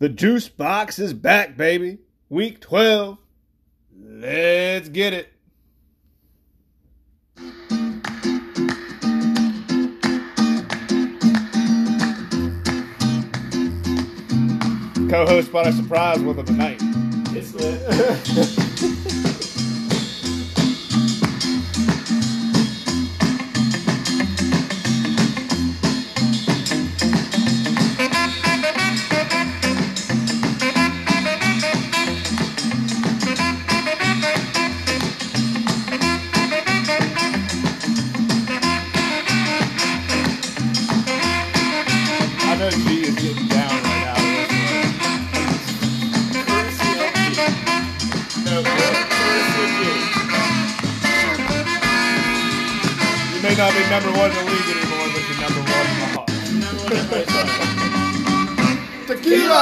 The juice box is back, baby. Week 12. Let's get it. Co-host brought a surprise with him tonight. It's lit. number one in the league anymore, but you're number one in heart. Tequila!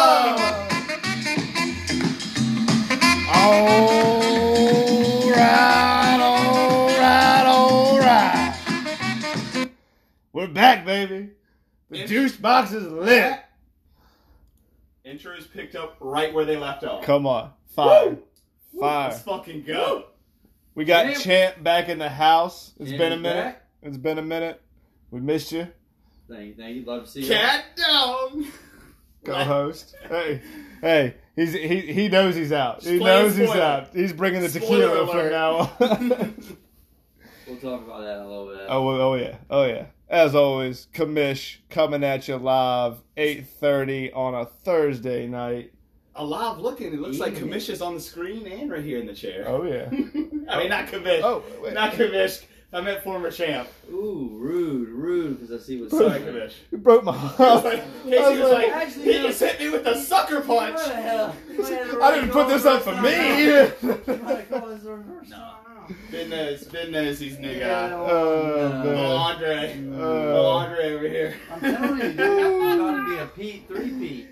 Alright, alright, alright. We're back, baby. The juice box is lit. Intros picked up right where they left off. Come on. Fire. Woo! Fire. Let's fucking go. We got Champ. Back in the house. It's Champ been a minute. back. It's been a minute. We missed you, Thank you, thank you. Love to see you. Cat down. co-host. hey, hey, he's he he knows he's out. He Spoiler, knows he's spoiler. out. He's bringing the Spoiler tequila from alert. now on. We'll talk about that in a little bit. oh, well, oh yeah, oh yeah. As always, Kamish coming at you live, eight thirty on a Thursday night. Alive looking. It looks like Yeah. Kamish is on the screen and right here in the chair. Oh yeah. I mean, not Kamish. Oh, wait. Not Kamish. I meant former champ. Ooh, rude, rude, because I see what's Sorry, happening. Kamish. You broke my heart. Like, I Casey was was like, Actually, he no. just hit me with a sucker punch. What the hell? I didn't put this up for me. No. Ben knows. Ben knows he's new Yeah, guy. Oh, no. man. Andre. Uh, Andre over here. I'm telling you, dude, it's about to be a Pete, three Pete.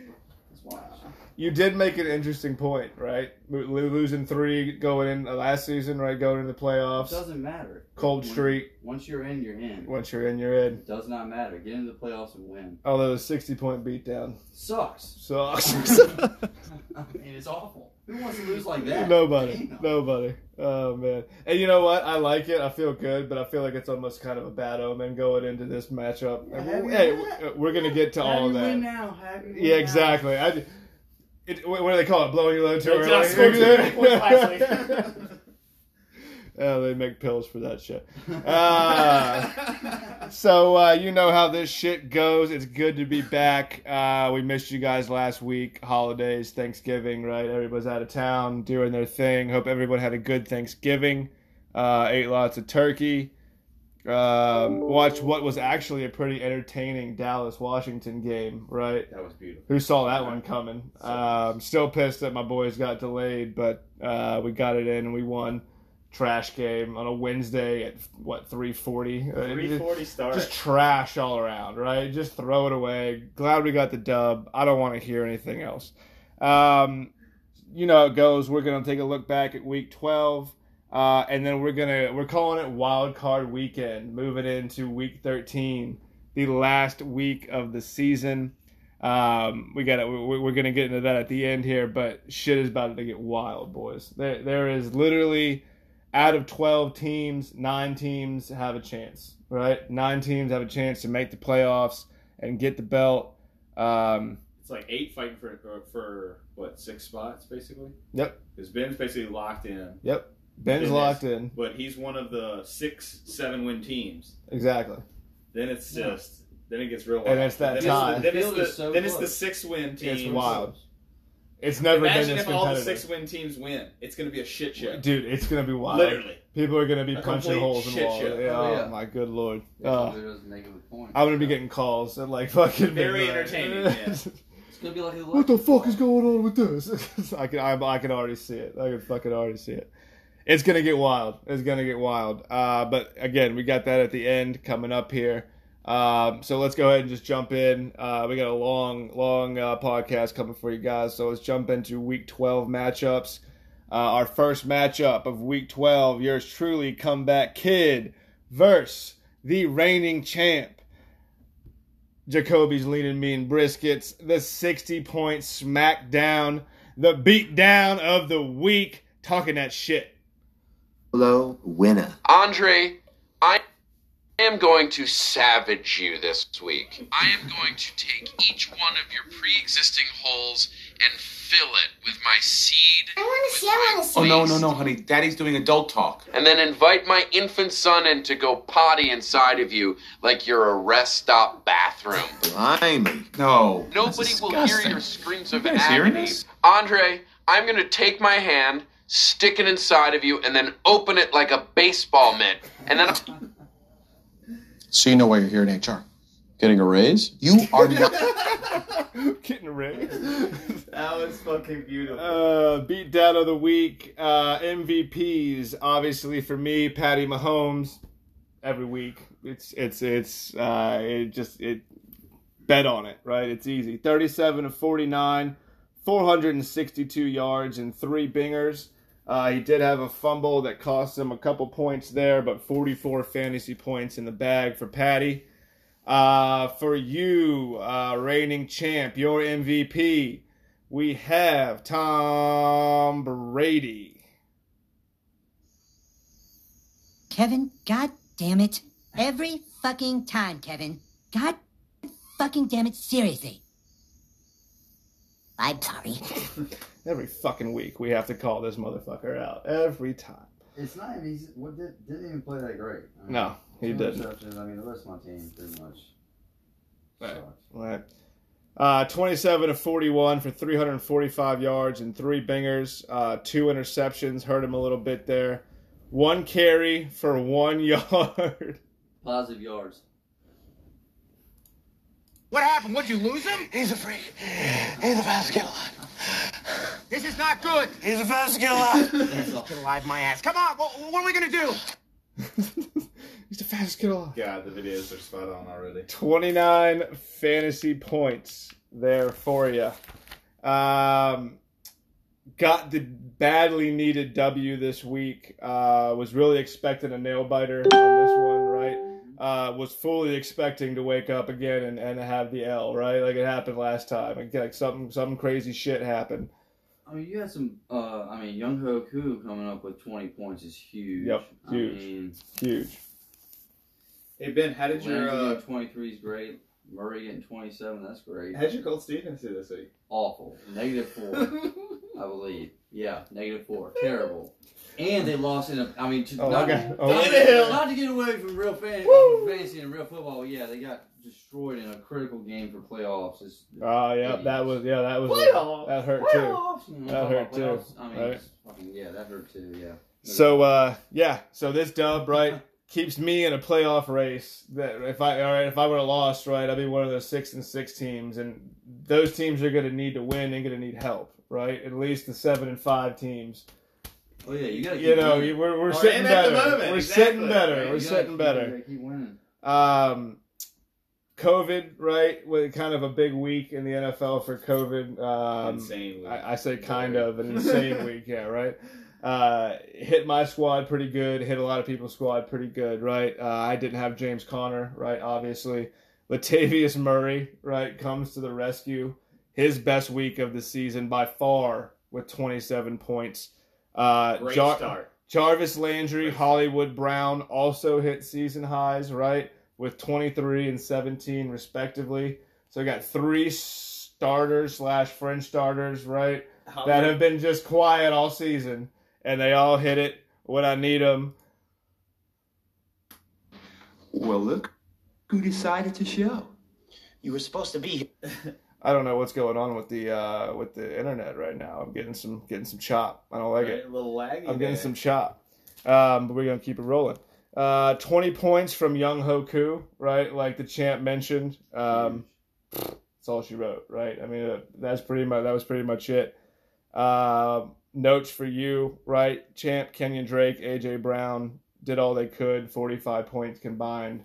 Let's watch. You did make an interesting point, right? Lo- Losing three going in last season, right? Going into the It playoffs, doesn't matter. cold Once- streak. Once you're in, you're in. Once you're in, you're in. It does not matter. Get into the playoffs and win. Although the 60 point beatdown Sucks. sucks. I mean, it's awful. Who wants to lose like that? Nobody. Damn. Nobody. Oh, man. And you know what? I like it. I feel good, but I feel like it's almost kind of a bad omen going into this matchup. Yeah, have you hey, we're going to get to How all do of you win that. now? How do you win Yeah, now? exactly. I, it, what do they call it? Blowing your load too They early? just scored two points. Oh, they make pills for that shit. Uh, so uh, you know how this shit goes. It's good to be back. Uh, we missed you guys last week. Holidays, Thanksgiving, right? Everybody's out of town doing their thing. Hope everyone had a good Thanksgiving. Uh, ate lots of turkey. Um, watched what was actually a pretty entertaining Dallas Washington game, right? That was beautiful. Who saw that one coming? Um, still pissed that my boys got delayed, but uh, we got it in and we won. Trash game on a Wednesday at what three forty? Uh, 340 start. Just trash all around, right? Just throw it away. Glad we got the dub. I don't want to hear anything else. Um, you know how it goes. We're gonna take a look back at week twelve, uh, and then we're gonna we're calling it Wild Card Weekend, moving into week thirteen, the last week of the season. Um, we got we're, we're gonna get into that at the end here, but shit is about to get wild, boys. There there is literally out of 12 teams, nine teams have a chance, right? Nine teams have a chance to make the playoffs and get the belt. Um, It's like eight fighting for for, what six spots basically. Yep. Because Ben's basically locked in, Ben's locked in. but he's one of the six seven win teams. Exactly. Then it's Yeah. just then it gets real wild. And it's that then tie. It's the, then it's Field the, is so then it's the close. six win team. It's wild. It's never Imagine been if all the competitive. six win teams win. It's gonna be a shit show. Dude, it's gonna be wild. Literally. People are gonna be A punching complete holes in shit walls. show. Yeah, Oh, oh, yeah. my good lord. Uh, there doesn't make a point. I'm gonna be getting calls at like fucking Very midnight. entertaining, yeah. It's gonna be like what the fuck is going on with this? I can I, I can already see it. I can fucking already see it. It's gonna get wild. It's gonna get wild. Uh, but again, we got that at the end coming up here. Um, so let's go ahead and just jump in. Uh, we got a long, long uh, podcast coming for you guys. So let's jump into Week 12 matchups. Uh, our first matchup of Week 12, yours truly, comeback kid versus the reigning champ. Jacoby's leaning mean briskets, the 60 point smackdown, the beatdown of the week, talking that shit. Hello, winner. Andre, I am going to savage you this week. I am going to take each one of your pre existing holes and fill it with my seed. I want to see. I want to see. Oh no, no, no, honey. Daddy's doing adult talk. And then invite my infant son in to go potty inside of you like you're a rest stop bathroom. Blimey. No. Nobody will hear your screams of You guys hearing agony. this? Andre, I'm going to take my hand, stick it inside of you, and then open it like a baseball mitt. And then. So you know why you're here in HR. Getting a raise? You are not. Getting ready. That was fucking beautiful. Uh, beatdown of the week. Uh, MVPs, obviously for me, Patty Mahomes. Every week, it's it's it's uh, it just it bet on it, right? It's easy. Thirty-seven of forty-nine, four hundred and sixty-two yards and three bingers. Uh, he did have a fumble that cost him a couple points there, but 44 fantasy points in the bag for Patty. Uh, for you, uh, reigning champ, your MVP, we have Tom Brady. Kevin, god damn it. Every fucking time, Kevin. God fucking damn it, seriously. I'm sorry. Every fucking week, we have to call this motherfucker out. Every time. It's not even. He's, what did, didn't even play that great. I mean, No, he didn't. interceptions. I mean, the rest of my team pretty much. Right. sucks. Right. Uh, 27 to 41 for 345 yards and three bingers, uh, two interceptions, hurt him a little bit there. One carry for one yard. Positive yards. What happened? Would you lose him? He's a freak. He's a fast killer. This is not good. He's a fast killer. Get alive my ass. Come on. What, what are we gonna do? He's the fastest kid alive. God, the videos are spot on already. 29 fantasy points there for you. Um, got the badly needed W this week. Uh, was really expecting a nail biter on this one, right? Uh, was fully expecting to wake up again and, and have the L, right? Like it happened last time. Like, like something some crazy shit happened. I mean, you had some. Uh, I mean, Younghoe Koo coming up with 20 points is huge. Yep, I huge. mean, Huge. Hey Ben, how did your Ramsey uh, 23 is great. Murray getting 27, that's great. how'd your Colts defense do this week? Awful. Negative four, I believe. Yeah, negative four. Terrible. And they lost in a. I mean, to, Oh, not, okay. not, Oh, to, not to get away from real fan, from fantasy and real football. Yeah, they got destroyed in a critical game for playoffs. It's, Oh yeah, that was yeah, that was Playoffs. that hurt too. Playoffs. You know, That hurt too, playoffs, I mean, right? it's fucking, yeah, that hurt too. Yeah. So uh yeah, so this dub right keeps me in a playoff race. That if I all right, if I would have lost right, I'd be one of those six and six teams, and those teams are going to need to win and going to need help, right? At least the seven and five teams. Oh yeah, you gotta. You know, winning. we're we're Or sitting in the better. We're exactly, sitting better. right? We're sitting better. keep winning. Um, COVID, right? With kind of a big week in the NFL for COVID. Um, Insane. week. I, I say kind of an insane week, yeah, right. Uh, hit my squad pretty good. Hit a lot of people's squad pretty good, right? Uh, I didn't have James Conner, right? Obviously, Latavius Murray, right, comes to the rescue. His best week of the season by far with 27 points. Uh, Great Jar- start. Jarvis Landry, Hollywood Brown also hit season highs, right? With 23 and 17 respectively. So I got three starters slash French starters, right? That have been just quiet all season, and they all hit it when I need them. Well, look who decided to show. You were supposed to be here. I don't know what's going on with the uh, with the internet right now. I'm getting some getting some chop. I don't like it. A little laggy. I'm getting there. some chop. Um, but we're gonna keep it rolling. Uh, 20 points from Younghoe Koo, right? Like the champ mentioned. Um, that's all she wrote, right? I mean, uh, that's pretty much that was pretty much it. Um notes for you, right? Champ, Kenyan Drake, AJ Brown did all they could. 45 points combined.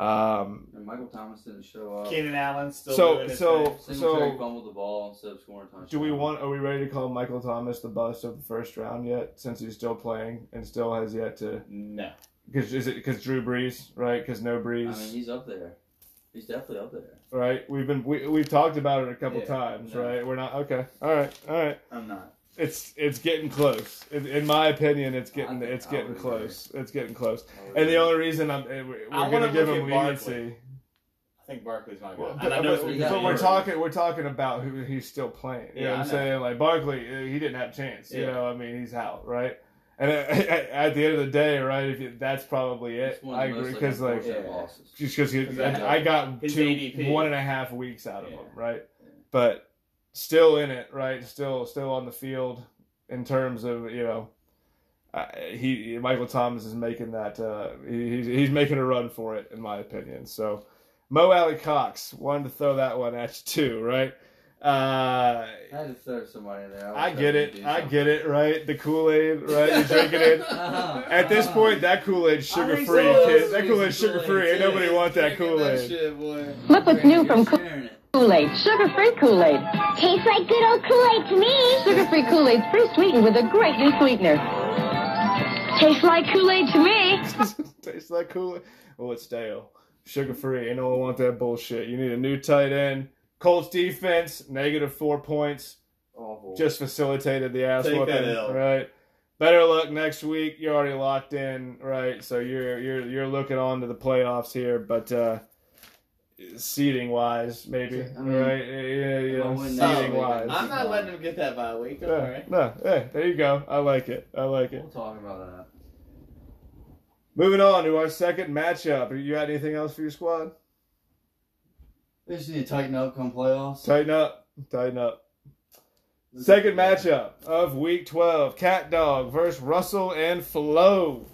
Um, And Michael Thomas didn't show up. Keenan Allen still So- so- so- fumbled the ball instead of scoring a touchdown. do we want? Are we ready to call Michael Thomas the bust of the first round yet? Since he's still playing and still has yet to No. Because is it because Drew Brees, right? Because no Brees. I mean, he's up there. He's definitely up there. right? We've been we we've talked about it a couple Yeah, times, no. right? We're not okay. All right, all right. I'm not. It's it's getting close. In, in my opinion, it's getting think it's getting would close. It's getting close. And the only reason I'm eh, we're I going to wanna give look him at Barkley. leniency. I think Barkley's not good. Well, and but, I know it's but- because but we're hurt. talking we're talking about who he's still playing. You know Yeah, what I'm I know. saying? Like Barkley, eh, he didn't have a chance. You Yeah. know, I mean, he's out, right? And at, at the end of the day, right? If you, that's probably it. It's one of I the most, agree because like unfortunate Yeah. losses. just because Exactly. I got His two ADP. one and a half weeks out of Yeah. him, right? Yeah. But still in it, right? Still still on the field in terms of you know. Uh, he Michael Thomas is making that uh, he, he's he's making a run for it in my opinion. So Mo Alie-Cox wanted to throw that one at you too, right? Uh, I had to throw somebody in there. I was get it, I get it, right? The Kool Aid, right? You're drinking it. Uh-huh. At this point, that Kool Aid sugar free, kid. That Kool Aid sugar free. Ain't nobody want that Kool Aid. Look what's new from You're sharing it. Kool-Aid. Sugar-free Kool-Aid. Tastes like good old Kool-Aid to me. Sugar-free Kool-Aid's pre-sweetened with a great new sweetener. Tastes like Kool-Aid to me. Tastes like Kool Aid. Oh, it's stale. Sugar free. Ain't no one want that bullshit. You need a new tight end. Colts defense, negative four points. Awful. Just facilitated the ass Take whooping. that L. Right. Better luck next week. You're already locked in, right? So you're you're you're looking on to the playoffs here, but uh seating wise, maybe. I mean, right? Yeah, yeah, I yeah. win that Seating week, wise. I'm not letting him get that bye week. Don't Yeah, worry. no, yeah, there you go. I like it. I like it. We'll talk about that. Moving on to our second matchup. You got anything else for your squad? They just need to tighten up come playoffs. Tighten up. Tighten up. Second matchup of week 12. Cat Dog versus Russell and Flo.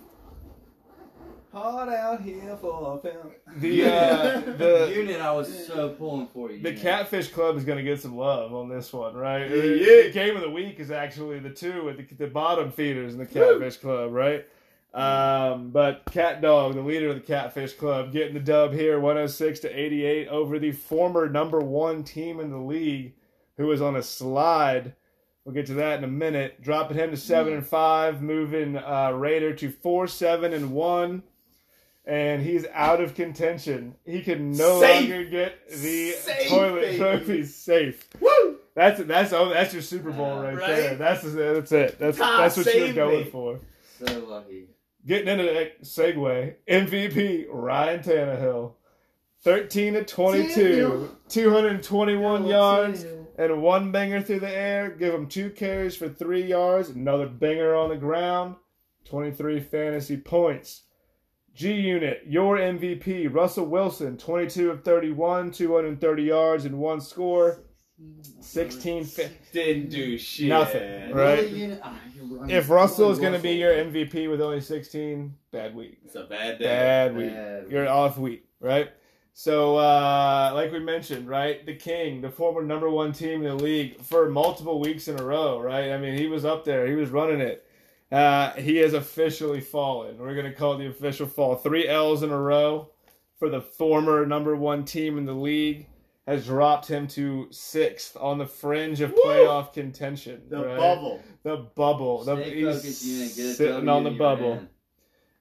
Hard out here for a film. The uh, the unit I was so pulling for you. the unit. Catfish Club is going to get some love on this one, right? Yeah, The- yeah. The game of the week is actually the two with the, the bottom feeders in the Catfish Club, right? Um, but Cat Dog, the leader of the Catfish Club, getting the dub here, 106 to 88 over the former number one team in the league, who was on a slide. We'll get to that in a minute. Dropping him to seven and five, moving uh, Raider to four, seven and one, and he's out of contention. He can no Safe. longer get the Safe, toilet baby. trophy safe. Woo! That's that's oh that's your Super Bowl uh, right, Right? there. That's that's it. That's God that's what you're going me. for. So lucky. Getting into that segue, MVP Ryan Tannehill, thirteen to twenty-two, two hundred and twenty-one yards and one banger through the air. Give him two carries for three yards, another banger on the ground, twenty-three fantasy points. G Unit, your MVP Russell Wilson, twenty-two of thirty-one, two hundred and thirty yards and one score, sixteen. Fa- Didn't do shit. Nothing, right? Unit- ah, right. if Russell is going to be your MVP with only 16, bad week. It's a bad day. Bad week. Bad You're off week, right? So, uh, like we mentioned, right? The King, the former number one team in the league for multiple weeks in a row, right? I mean, he was up there, he was running it. Uh, he has officially fallen. We're going to call it the official fall. Three L's in a row for the former number one team in the league has dropped him to sixth on the fringe of Woo! playoff contention. The right? bubble. The bubble. The, Stay he's focused, unit. Sitting W on the bubble.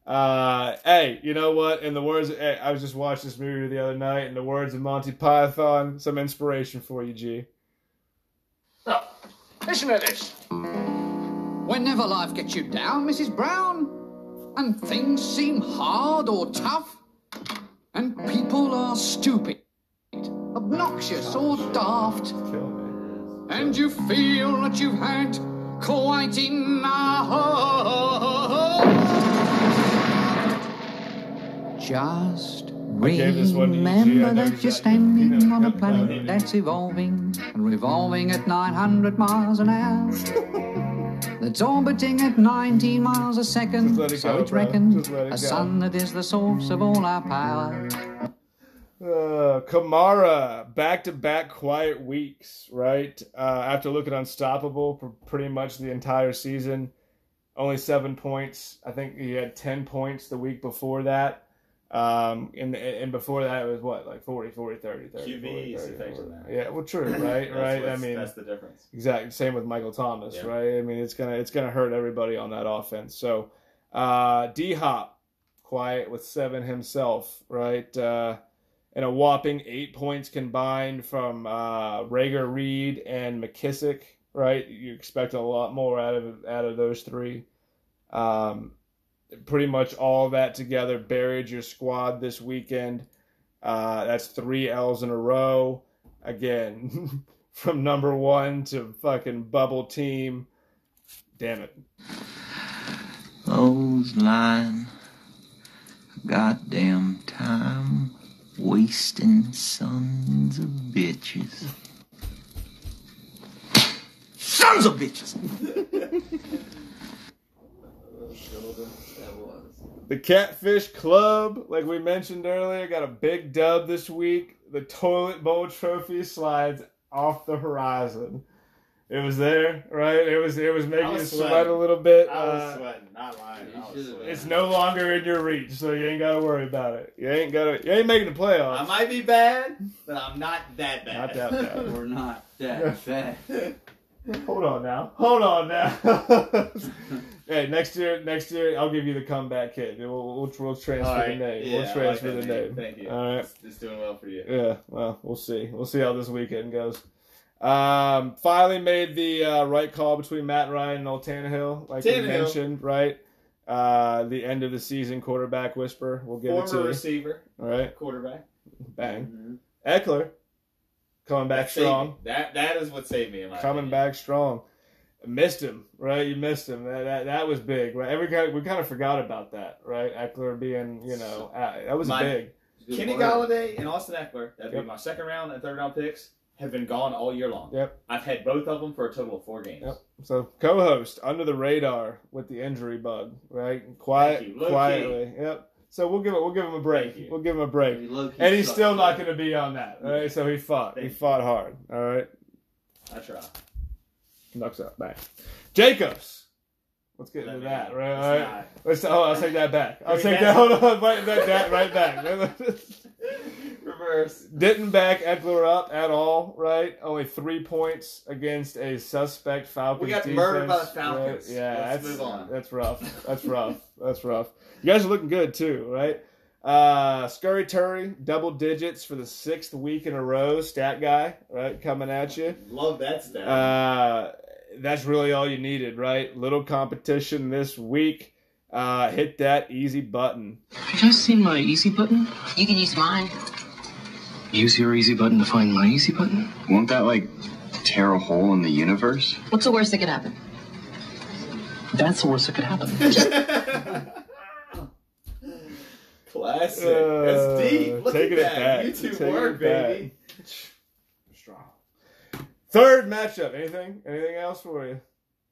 Uh, hey, you know what? In the words, hey, I was just watching this movie the other night. In the words of Monty Python, some inspiration for you, G. Listen to this. Whenever life gets you down, Mrs. Brown, and things seem hard or tough, and people are stupid, obnoxious or daft, and you feel that you've had quite enough. Just gave this one to you, G. I remember that you're standing on a planet that's evolving and revolving at 900 miles an hour. That's orbiting at 19 miles a second. It so go, it's reckoned it a sun that is the source of all our power. Uh, Kamara, back to back quiet weeks, right? Uh, after looking unstoppable for pretty much the entire season. Only seven points. I think he had 10 points the week before that. Um, and, and before that, it was what, like 40, 40, 30, 30. QB 40, is 30, affecting 40. that. Yeah, well, true, right? Right? I mean, that's the difference. Exactly. Same with Michael Thomas, Yeah. right? I mean, it's gonna it's gonna hurt everybody on that offense. So, uh, D Hop, quiet with seven himself, right? Uh, and a whopping eight points combined from uh, Rager Reed and McKissic. Right, you expect a lot more out of out of those three. Um, pretty much all that together buried your squad this weekend. Uh, that's three L's in a row. Again, from number one to fucking bubble team. Damn it. Those line. Goddamn time wasting sons of bitches. Sons of bitches! That was. The Catfish Club, like we mentioned earlier, got a big dub this week. The Toilet Bowl Trophy slides off the horizon. It was there, right? It was it was making I you sweat sweating. a little bit. I was Uh, sweating, not lying. I was sweating. it's no longer in your reach, so you ain't gotta worry about it. You ain't gotta you ain't making the playoffs. I might be bad, but I'm not that bad. Not that bad. We're not that bad. Hold on now. Hold on now. hey, next year, next year, I'll give you the comeback kid. We'll, we'll, we'll transfer right. the name. Yeah, we'll transfer like the that name. Thank you. All right. It's, it's doing well for you. Yeah. Well, we'll see. We'll see how this weekend goes. Um, finally made the uh, right call between Matt Ryan and old Tannehill, like we Tannehill. mentioned, right? Uh, the end of the season quarterback whisper. We'll give it to Former you. receiver, All right. quarterback. Bang. Ekeler coming back That strong. That that is what saved me. In my coming opinion. back strong. Missed him, right? You missed him. That that, that was big, right? Every guy, we kind of forgot about that, right? Ekeler being, you know, uh, that was My- big. Kenny word. Golladay and Austin Ekeler, that'd Yep. be my second round and third round picks, have been gone all year long. Yep. I've had both of them for a total of four games. Yep. So co-host under the radar with the injury bug, right? Quiet, Thank you. Low quietly. Yep. So we'll give it. We'll give him a break. We'll give him a break. And he's still not going to be on that, right? So he fought. He Thank you. fought hard. All right. I try. Knocks out. Bang. Jacobs. Let's get into me that, right? All right. Let's. Oh, I'll take that back. I'll Take that. Hold on. Right, that, that right back. Reverse. Didn't back Ekeler up at all, right? Only three points against a suspect Falcons. We got defense, murdered by the right? Falcons. Yeah, Let's that's move on. that's rough. That's rough. that's rough. You guys are looking good too, right? Uh, Scary Terry, double digits for the sixth week in a row. Stat guy, right, coming at you. Love that stat. Uh, that's really all you needed, right? Little competition this week. Uh, hit that easy button. Have you guys seen my easy button? You can use mine. Use your easy button to find my easy button? Won't that, like, tear a hole in the universe? What's the worst that could happen? That's the worst that could happen. Classic. Uh, That's deep. Look taking at it that. back. YouTube Taking work, it back. baby. Strong. Third matchup. Anything? Anything else for you?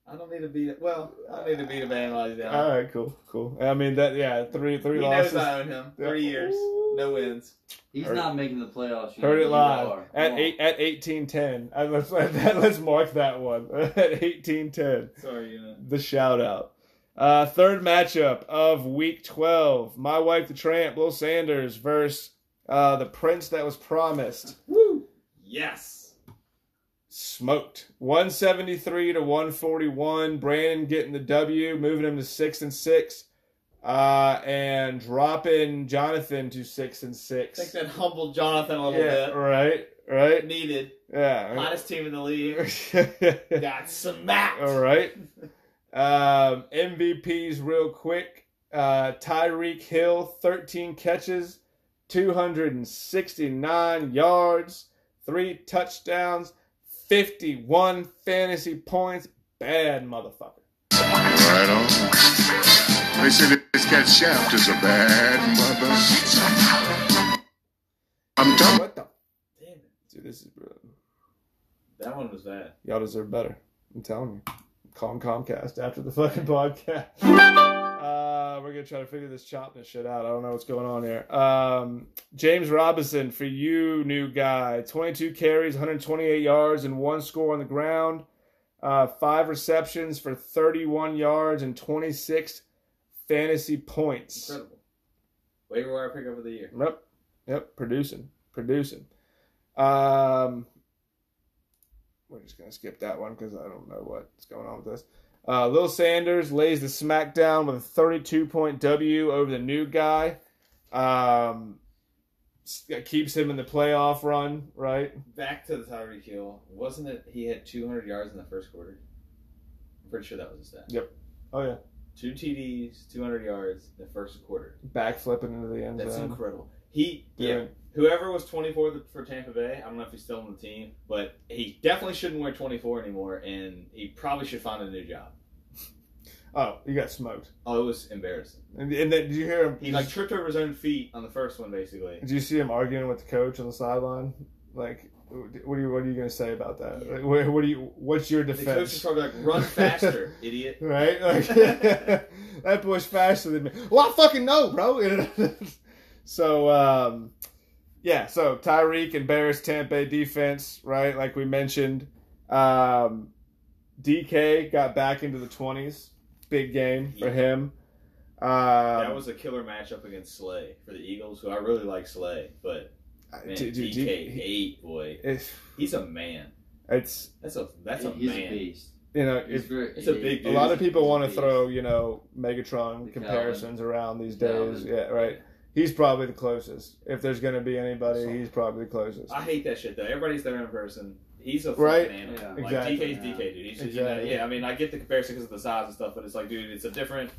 I don't need to beat it. Well, I don't need to beat a man like that. All right, cool, cool. I mean that, yeah, three, three He losses. knows I own him. Yeah. Three years, no wins. He's Heard- not making the playoffs. Heard it live at eight at eighteen ten. Let's let's mark that one at eighteen ten. Sorry, you know. The shout out. Uh, third matchup of week twelve. My wife, the tramp, Will Sanders versus uh, the prince that was promised. Woo! Yes. Smoked 173 to 141. Brandon getting the W, moving him to six and six, uh, and dropping Jonathan to six and I six. think that humbled Jonathan a little yeah, bit. right, right. Needed. Yeah. Hottest team in the league. Got smacked. All right. Um, MVPs real quick. Uh, Tyreek Hill, 13 catches, 269 yards, three touchdowns, 51 fantasy points. Bad motherfucker. Right on. They say this cat Shaft is a bad mother. I'm telling What the? Damn it. Dude, this is brilliant. That one was bad. Y'all deserve better. I'm telling you. Call 'em Comcast after the fucking podcast. Uh, we're gonna try to figure this chopping this shit out. I don't know what's going on here. Um, James Robinson for you, new guy. 22 carries, 128 yards, and one score on the ground. Uh, five receptions for 31 yards and 26 fantasy points. Incredible. Waiver wire pickup of the year. Yep. Yep. Producing. Producing. Um, we're just going to skip that one because I don't know what's going on with this. Uh, Lil Sanders lays the smackdown with a 32 point W over the new guy. Um, keeps him in the playoff run, right? Back to the Tyreek Hill. Wasn't it he had 200 yards in the first quarter? I'm pretty sure that was his stat. Yep. Oh yeah, Two TDs, 200 yards in the first quarter. back flipping into the end zone. That's zone. incredible. He, Yeah. Whoever was 24 for Tampa Bay, I don't know if he's still on the team, but he definitely shouldn't wear 24 anymore, and he probably should find a new job. Oh, you got smoked. Oh, it was embarrassing. And, and then did you hear him? He like tripped over his own feet on the first one, basically. Did you see him arguing with the coach on the sideline? Like, what are you what are you gonna say about that? Like, what, what do you what's your defense? The coach is probably like, "Run faster, idiot." right? Like, that boy's faster than me. Well, I fucking know, bro. so, um, yeah. So Tyreek and Bears Tampa Bay defense, right? Like we mentioned, um, DK got back into the twenties. Big game for him. Um, that was a killer matchup against Slay for the Eagles, who I really like Slay, but man, dude, dude, DK he- eight boy, he's a man. it's That's a that's a He's man. a beast. you know He's if, very, It's a he- big a lot of people want to throw you know Megatron The comparisons around these days. Calvin. Yeah, right. He's probably the closest. If there's going to be anybody, he's probably the closest. I hate that shit though. Everybody's their own person. He's a fucking Right? animal. Yeah. Like Exactly. DK's DK, dude. He's just, you know, yeah. I mean, I get the comparison because of the size and stuff, but it's like, dude, it's a different,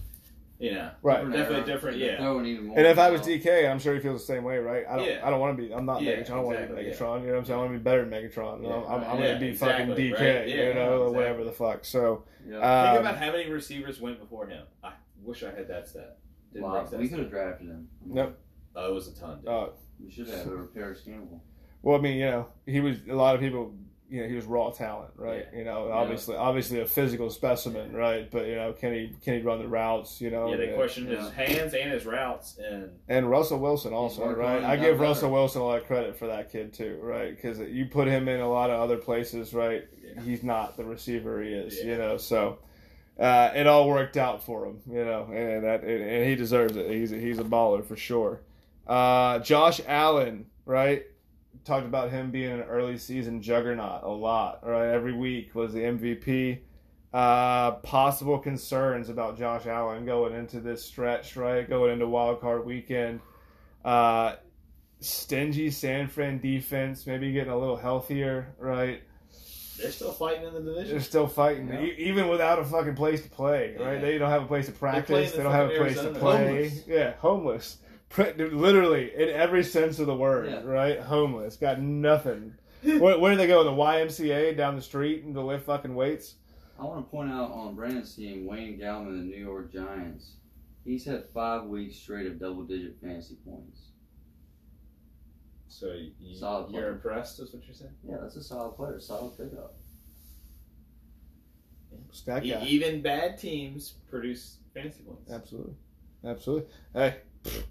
you know, Right. Definitely era. different. They're Yeah, throwing even more And if I was now. DK, I'm sure he feels the same way, right? I don't. Yeah. I don't want to be. I'm not Yeah, Megatron. I don't want to be exactly, yeah. Megatron. You know what I'm saying? I want to be better than Megatron. You know? Yeah, I'm, right. I'm Yeah, going to be fucking exactly, DK. right. you know, or exactly. whatever the fuck. So, Yeah. um, Think about how many receivers went before him. I wish I had that stat. Didn't Wow, bring that we could have drafted him. Nope. Oh, it was a ton. Dude. uh, We should have over Parris Campbell. well, I mean, you know, he was a lot of people. You know, he was raw talent, right? Yeah. You know, Yeah. obviously, obviously a physical specimen, right? But you know, can he can he run the routes? You know, yeah, they and- questioned Yeah. his hands and his routes, and And Russell Wilson also, working right? on it, I got give better. Russell Wilson a lot of credit for that kid too, right? Because you put him in a lot of other places, right? He's not the receiver he is, Yeah. you know. So uh, it all worked out for him, you know, and that and, and he deserves it. He's he's a baller for sure. Uh, Josh Allen, right? Talked about him being an early season juggernaut a lot, right? Every week was the MVP. Uh, possible concerns about Josh Allen going into this stretch, right? Going into wild card weekend. Uh, stingy San Fran defense, maybe getting a little healthier, right? They're still fighting in the division. They're still fighting, Yeah. e- even without a fucking place to play, right? Yeah. They don't have a place to practice. the They, don't have a fucking place to play. Homeless. Yeah, homeless. Literally, in every sense of the word, Yeah. right? Homeless. Got nothing. where, where do they go? In the YMCA down the street and to lift fucking weights? I want to point out on Brandon's team, Wayne Gallman, the New York Giants. He's had five weeks straight of double-digit fantasy points. So you, Solid you're player. impressed, is what you're saying? Yeah, that's a solid player, solid pickup. Stack E- guy. even bad teams produce fantasy points. Absolutely, absolutely. Hey, if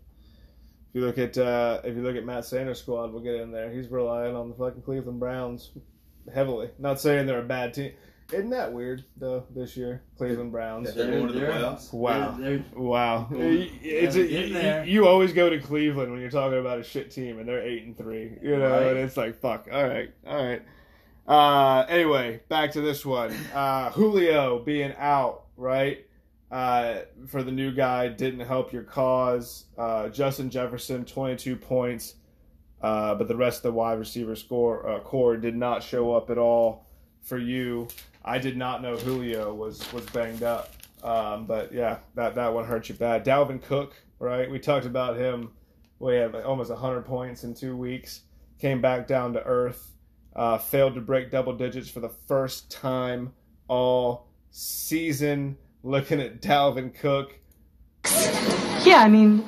you look at uh, if you look at Matt Sanders' squad, we'll get in there. He's relying on the fucking Cleveland Browns heavily. Not saying they're a bad team. Isn't that weird though? This year, Cleveland Browns. That they're going to the playoffs. Wow. They're, they're, Wow, it's a, you, you always go to Cleveland when you're talking about a shit team, and they're eight and three. You know, Right. and it's like fuck. All right, all right. Uh, anyway, back to this one. Uh, Julio being out, right? Uh, for the new guy didn't help your cause. Uh, Justin Jefferson, 22 points, uh, but the rest of the wide receiver score uh, core did not show up at all for you. I did not know Julio was was banged up. Um, but yeah, that that one hurt you bad. Dalvin Cook, right? We talked about him. We had like almost 100 points in two weeks. Came back down to earth. Uh, failed to break double digits for the first time all season. Looking at Dalvin Cook. Yeah, I mean,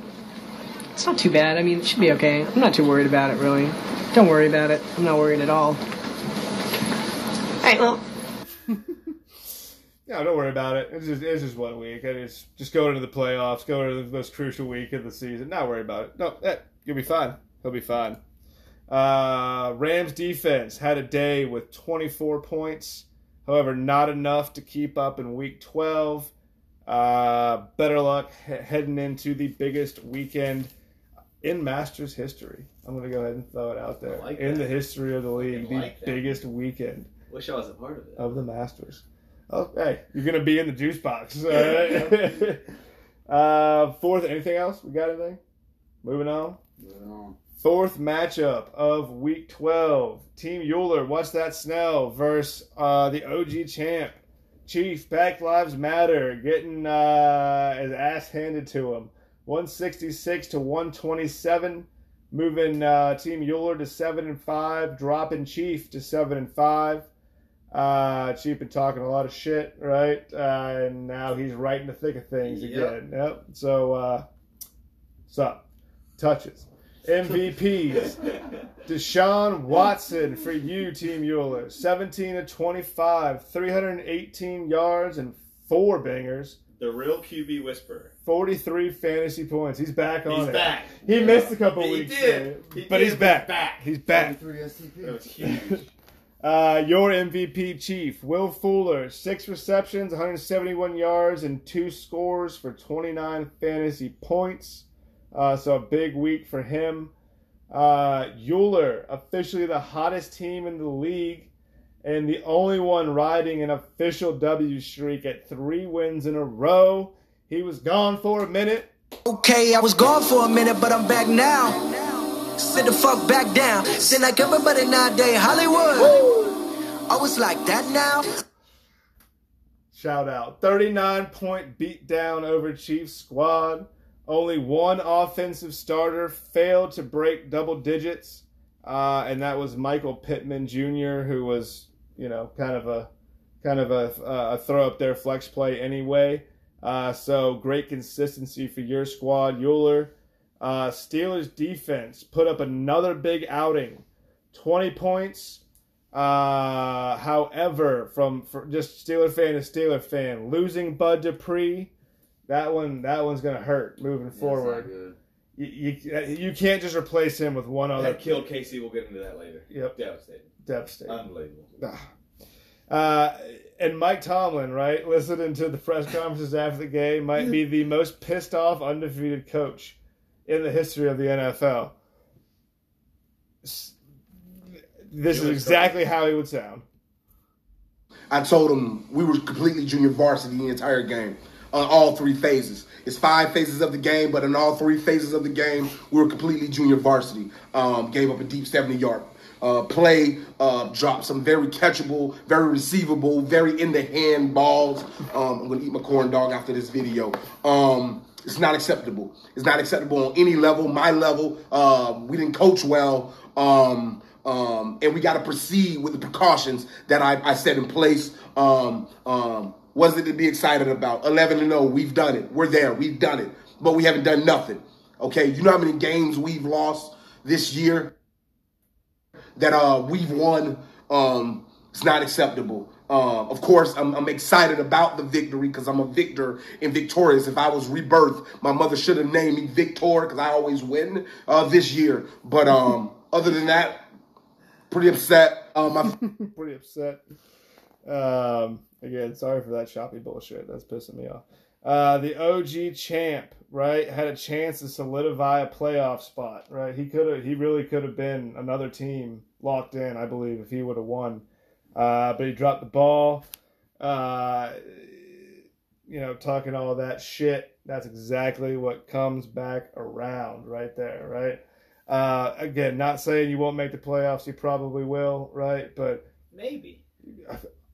it's not too bad. I mean, it should be okay. I'm not too worried about it, really. Don't worry about it. I'm not worried at all. All right, well, Yeah, don't worry about it. It's just it's just one week. It is just go into the playoffs, go into the most crucial week of the season. Not worry about it. No, eh, you'll be fine. He'll be fine. Uh, Rams defense had a day with 24 points. However, not enough to keep up in week 12. Uh, better luck he- heading into the biggest weekend in Masters history. I'm going to go ahead and throw it out there. Like in that. the history of the league, the that. biggest weekend Wish I was a part of it. of the Masters. Oh, hey, you're gonna be in the juice box. all right? uh, fourth, anything else? We got anything? Moving on. Moving on. Fourth matchup of Week 12. Team Euler, what's that Snell versus uh, the OG champ. Chief, Back Lives Matter, getting uh, his ass handed to him. 166 to 127, moving uh, Team Euler to 7 and 5, dropping Chief to 7 and 5. Uh, Chief been talking a lot of shit, right? Uh, and now he's right in the thick of things Yep. again. Yep. So, uh, what's up? Touches. MVPs. Deshaun Watson for you, Team Euler. 17 to 25, 318 yards and four bangers. The real QB whisperer. 43 fantasy points. He's back on He's it. back. He missed a couple He weeks, did. there, He but did, he's but back. he's back. He's back. That was huge. Uh, your MVP chief, Will Fuller, six receptions, 171 yards, and two scores for 29 fantasy points. Uh, so a big week for him. Uh, Euler, officially the hottest team in the league, and the only one riding an official W streak at three wins in a row. He was gone for a minute. Okay, I was gone for a minute, but I'm back now. Sit the fuck back down. Sit like everybody nowadays, Hollywood. I was like that now. Shout out. 39 point beatdown over Chiefs squad. Only one offensive starter failed to break double digits, uh, and that was Michael Pittman Jr., who was, you know, kind of a kind of a, a throw up there flex play anyway. Uh, so great consistency for your squad, Euler. Uh, Steelers defense put up another big outing, 20 points. Uh, however, from just Steeler fan to Steeler fan, losing Bud Dupree, that one that one's gonna hurt moving forward. You, you you can't just replace him with one other. That killed Casey. We'll get into that later. Yep. Devastating. Devastating. Unbelievable. Uh, and Mike Tomlin, right, listening to the press conferences after the game, might be the most pissed off undefeated coach in the history of the NFL. This is exactly how he would sound. I told him we were completely junior varsity the entire game on all three phases. It's five phases of the game, but in all three phases of the game, we were completely junior varsity. Um, gave up a deep 70 yard uh, play, uh, dropped some very catchable, very receivable, very in the hand balls. Um, I'm going to eat my corn dog after this video. Um, it's not acceptable. It's not acceptable on any level, my level. Uh, we didn't coach well. Um, um, and we got to proceed with the precautions that I, I set in place. Um, um, was it to be excited about? 11 and 0, we've done it. We're there. We've done it. But we haven't done nothing. Okay, you know how many games we've lost this year that uh, we've won? Um, it's not acceptable. Uh, of course, I'm, I'm excited about the victory because I'm a victor and victorious. If I was rebirthed, my mother should have named me Victor because I always win uh, this year. But um, other than that, pretty upset. Um, I Pretty upset. Um, again, sorry for that choppy bullshit. That's pissing me off. Uh, the OG champ, right, had a chance to solidify a playoff spot, right? He could have, he really could have been another team locked in, I believe, if he would have won. Uh, but he dropped the ball. Uh, you know, talking all that shit. That's exactly what comes back around right there, right? Uh, again, not saying you won't make the playoffs. You probably will, right? But Maybe.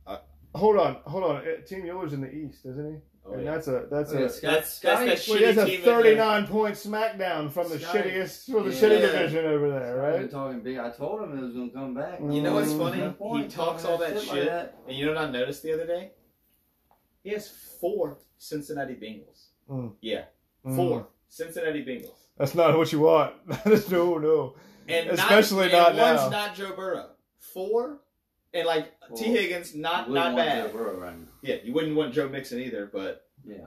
uh, hold on, hold on. Uh, Team Euler's in the East, isn't he? Oh, and yeah. that's a that's Oh, a yeah, Scott- That's- that's that Well, shitty he has a team in there. 39 point smackdown from the Scotty. shittiest from the Yeah. shitty division over there, right? talking big. I told him it was gonna come back. You know what's funny? No point He talks all talking that like shit, that. and you know what I noticed the other day? He has four Cincinnati Bengals. Mm. Yeah, Mm. four Cincinnati Bengals, That's not what you want. No, no. and especially not, not, and now. one's not Joe Burrow. Four, and like Tee Higgins, not wouldn't not want bad. Joe Burrow right now. Yeah, you wouldn't want Joe Mixon either, but Yeah.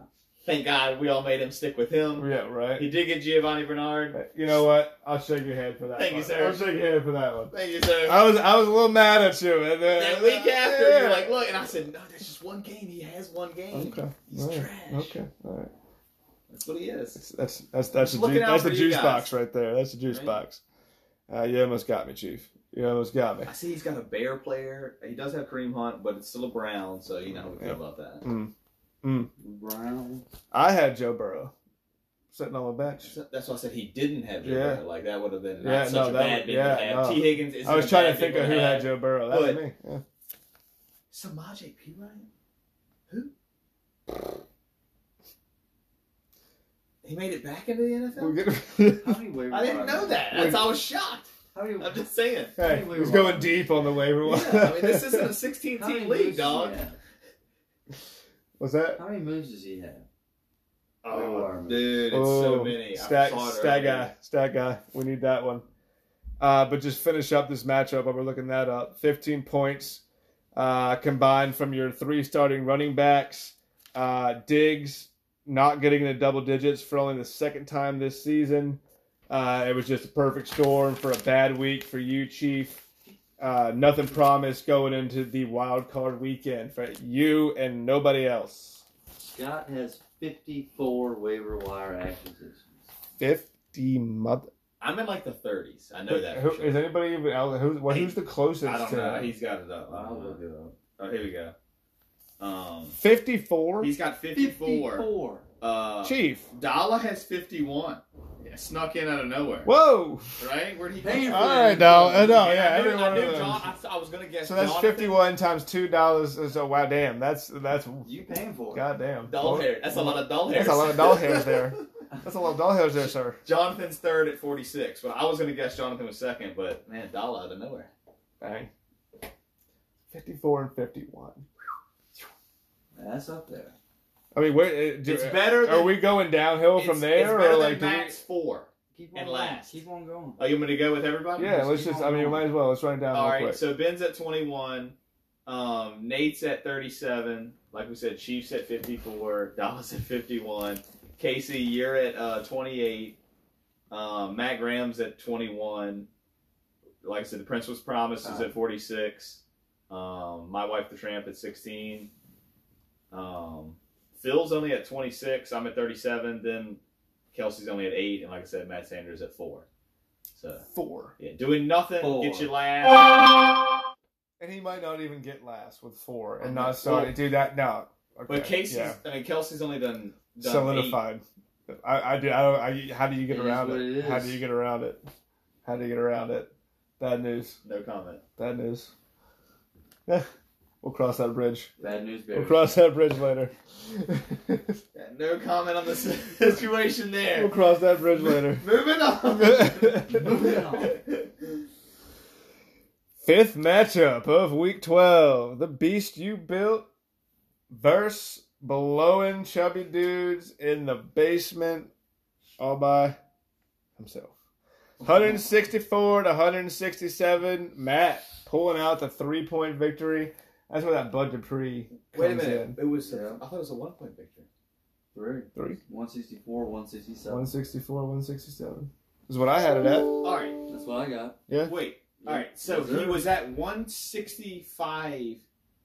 thank God we all made him stick with him. Yeah, right. He did get Giovani Bernard. You know what? I'll shake your hand for that. Thank you, one. sir. I'll shake your hand for that one. Thank you, sir. I was I was a little mad at you, and then that week uh, after, Yeah. you're like, look, and I said, no, there's just one game. He has one game. Okay. He's All right. trash. Okay. All right. That's what he is. That's that's that's Just the looking juice, that's the juice guys. box right there. That's the juice Right? box. Uh, you almost got me, Chief. You almost got me. I see he's got a Bear player. He does have Kareem Hunt, but it's still a Brown, so you know how we feel Yeah. about that. Mm. Mm. Brown. I had Joe Burrow. sitting on the bench. That's why I said he didn't have Joe Yeah. Burrow. Like that would have been not Yeah, such no, a that bad would- big yeah, to have. no. Tee Higgins. Isn't I was trying to think of who had Joe Burrow. That was me. Yeah. Samaje Perine. Who? He made it back into the NFL. How many waiver I didn't know that. That's I was shocked. How many, I'm just saying. Hey, he's going deep on the waiver wire. Yeah, I mean, this isn't a 16 team league, does dog. What's that? How many moves does he have? Waiver Oh, wire dude, it's Oh, so many. I Stat, stat guy, stat guy. We need that one. Uh, but just finish up this matchup while we're looking that up. 15 points uh, combined from your three starting running backs. Uh, Diggs not getting into double digits for only the second time this season. Uh, it was just a perfect storm for a bad week for you, Chief. Uh, nothing promised going into the wild card weekend for you and nobody else. Scott has 54 waiver wire acquisitions. 50 mother. I'm in like the 30s. I know that. Who, sure. Is anybody even out? Who's, well, who's the closest I don't to know. that? He's got it up. I'll look it up. Oh, here we go. Um, 54? he's got 54. 54. Uh, Chief. Dalla has 51. Yeah, snuck in out of nowhere. Whoa! Right? Where'd he come Paying from? for All right, now, uh, no, yeah, I knew, every I, one knew of them. John, I, I was gonna guess. So that's Jonathan. 51 times two dollars. So wow, damn, that's that's You paying for it? goddamn. Dull hair. That's a lot of dull hairs. That's a lot of doll hairs there. That's a lot of doll hairs there, sir. Jonathan's third at 46. Well, I was gonna guess Jonathan was second, but man, Dalla out of nowhere. Dang. 54 and 51. That's up there. I mean, where, uh, do, It's better Are we going downhill from It's- there, it's better or than like? do we- four Keep on and going. last. Keep on going. Oh, you want me to go with everybody? yeah, Just let's just. I mean, we going. might as well. Let's run it down All real right, quick. so Ben's at 21. Um, Nate's at 37. Like we said, Chiefs at 54. Dallas at 51. Casey, you're at uh, 28. Um, Matt Graham's at 21. Like I said, the Prince was promised is at 46. Um, my wife, the Tramp, at 16. Um, Phil's only at 26. I'm at 37. Then Kelsey's only at 8. And like I said, Matt Sanders at 4. So, Four. yeah, doing nothing. Four. Get you last. And he might not even get last with four and Well, not start. Do that no. But Okay, Casey's, yeah. I mean, Kelsey's only done, done solidified. I, I do. I don't. I, how do you get It is around what it? it How is. do you get around it? How do you get around it? Bad news. No comment. Bad news. We'll cross that bridge. Bad news We'll cross that bridge later. Yeah, no comment on the situation there. we'll cross that bridge later. Moving on. Moving on. Fifth matchup of week 12. The beast you built versus blowing chubby dudes in the basement all by himself. 164 to 167. Matt pulling out the three point victory. That's where that Bud Dupree comes Wait a minute. in. It was. Yeah. I thought it was a one point victory. Three. Three. 164, 167. 164, 167. Is what I had it at. All right. That's what I got. Yeah. Wait. All right. So Yes, he sir. was at 165.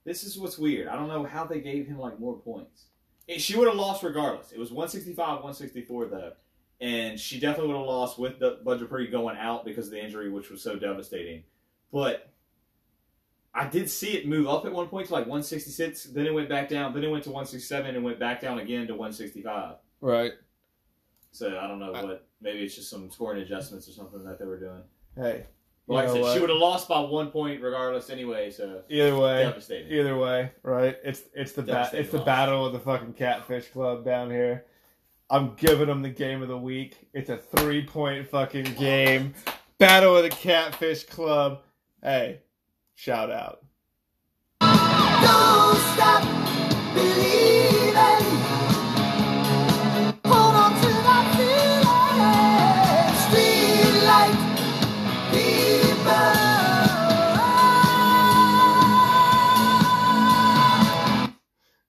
This is what's weird. I don't know how they gave him like more points. It- she would have lost regardless. It was 165, 164 though, and she definitely would have lost with the Bud Dupree going out because of the injury, which was so devastating. But I did see it move up at one point to like 166. Then it went back down. Then it went to 167 and went back down again to 165. Right. So I don't know what. Maybe it's just some scoring adjustments or something that they were doing. Hey. Like I said, she would have lost by one point regardless anyway. So Either way, Devastating. either way, right? It's it's the ba- it's the loss. battle of the fucking catfish club down here. I'm giving them the game of the week. It's a three point fucking game. Battle of the catfish club. Hey, shout out. Don't stop believing. Hold on to that feeling. Street light people.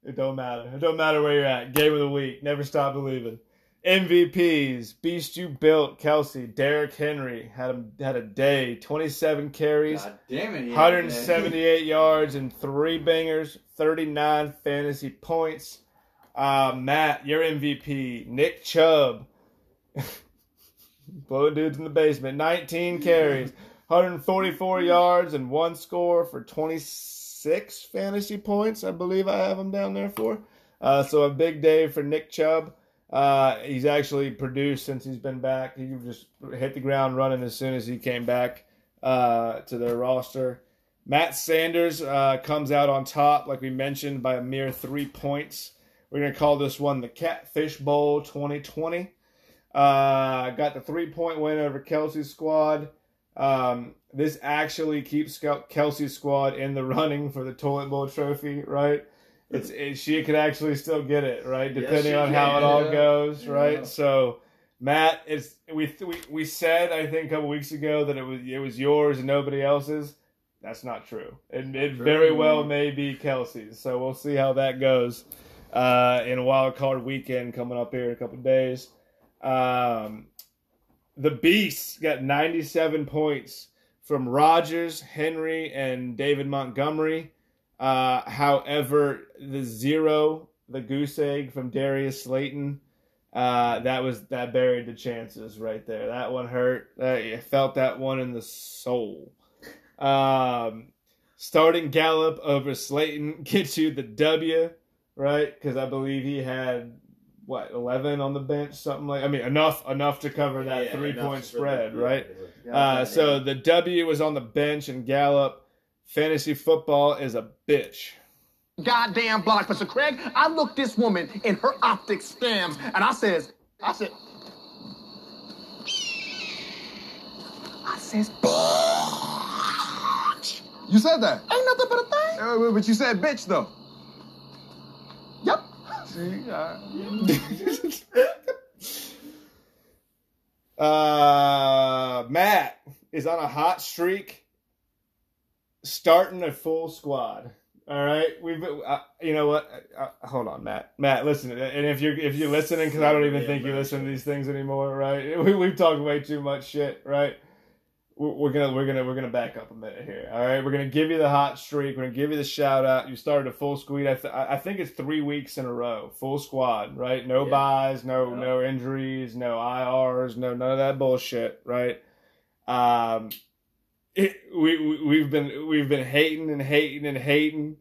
It don't matter. It don't matter where you're at. Game of the week. Never stop believing. MVPs. Beast you built. Kelsey. Derrick Henry had a, had a day. 27 carries. God damn it. he had a day. 178 yards and three bangers, 39 fantasy points. Uh, Matt, your MVP, Nick Chubb, blowing dudes in the basement, 19 carries, 144 yards and one score for 26 fantasy points. I believe I have him down there for. Uh, so a big day for Nick Chubb. Uh, he's actually produced since he's been back. He just hit the ground running as soon as he came back uh, to their roster. Matt Sanders uh, comes out on top, like we mentioned, by a mere three points. We're going to call this one the Catfish Bowl 2020. Uh, got the three point win over Kelsey's squad. Um, this actually keeps Kel- Kelsey's squad in the running for the Toilet Bowl trophy, right? It's it, she could actually still get it, right? Depending she on how it all goes, right? So Matt, it's we, we we said I think a couple weeks ago that it was it was yours and nobody else's. That's not true. It, it True. very well may be Kelsey's. So we'll see how that goes uh, in wild card weekend coming up here in a couple days. Um, the Beasts got 97 points from Rodgers, Henry, and David Montgomery. Uh, however, the zero, the goose egg from Darius Slayton, uh, that was that buried the chances right there. That one hurt. I felt that one in the soul. Um, starting Gallup over Slayton gets you the W, right? Because I believe he had what eleven on the bench, something like. I mean, enough enough to cover that Yeah, three point the- spread, yeah, right? yeah. Uh, so the W was on the bench, and Gallup. Fantasy football is a bitch. Goddamn block, Mr. Craig. I looked this woman in her optic scams, and I says, I said, I says, bitch. You said that. ain't nothing but a thing. Uh, but you said bitch though. Yep. See, uh, Uh, Matt is on a hot streak, starting a full squad. All right, we've uh, you know what? Uh, uh, hold on, Matt. Matt, listen. And if you're if you're listening, because I don't even think you listen to these things anymore, right? We we've talked way too much shit, right? We're, gonna we're gonna we're gonna back up a minute here. All right, we're gonna give you the hot streak. We're gonna give you the shout out. You started a full squad. I, th- I think it's three weeks in a row, full squad, right? No Yeah. buys, no Yeah. no injuries, no IRs, no none of that bullshit, right? Um, we, we we've been we've been hating and hating and hating.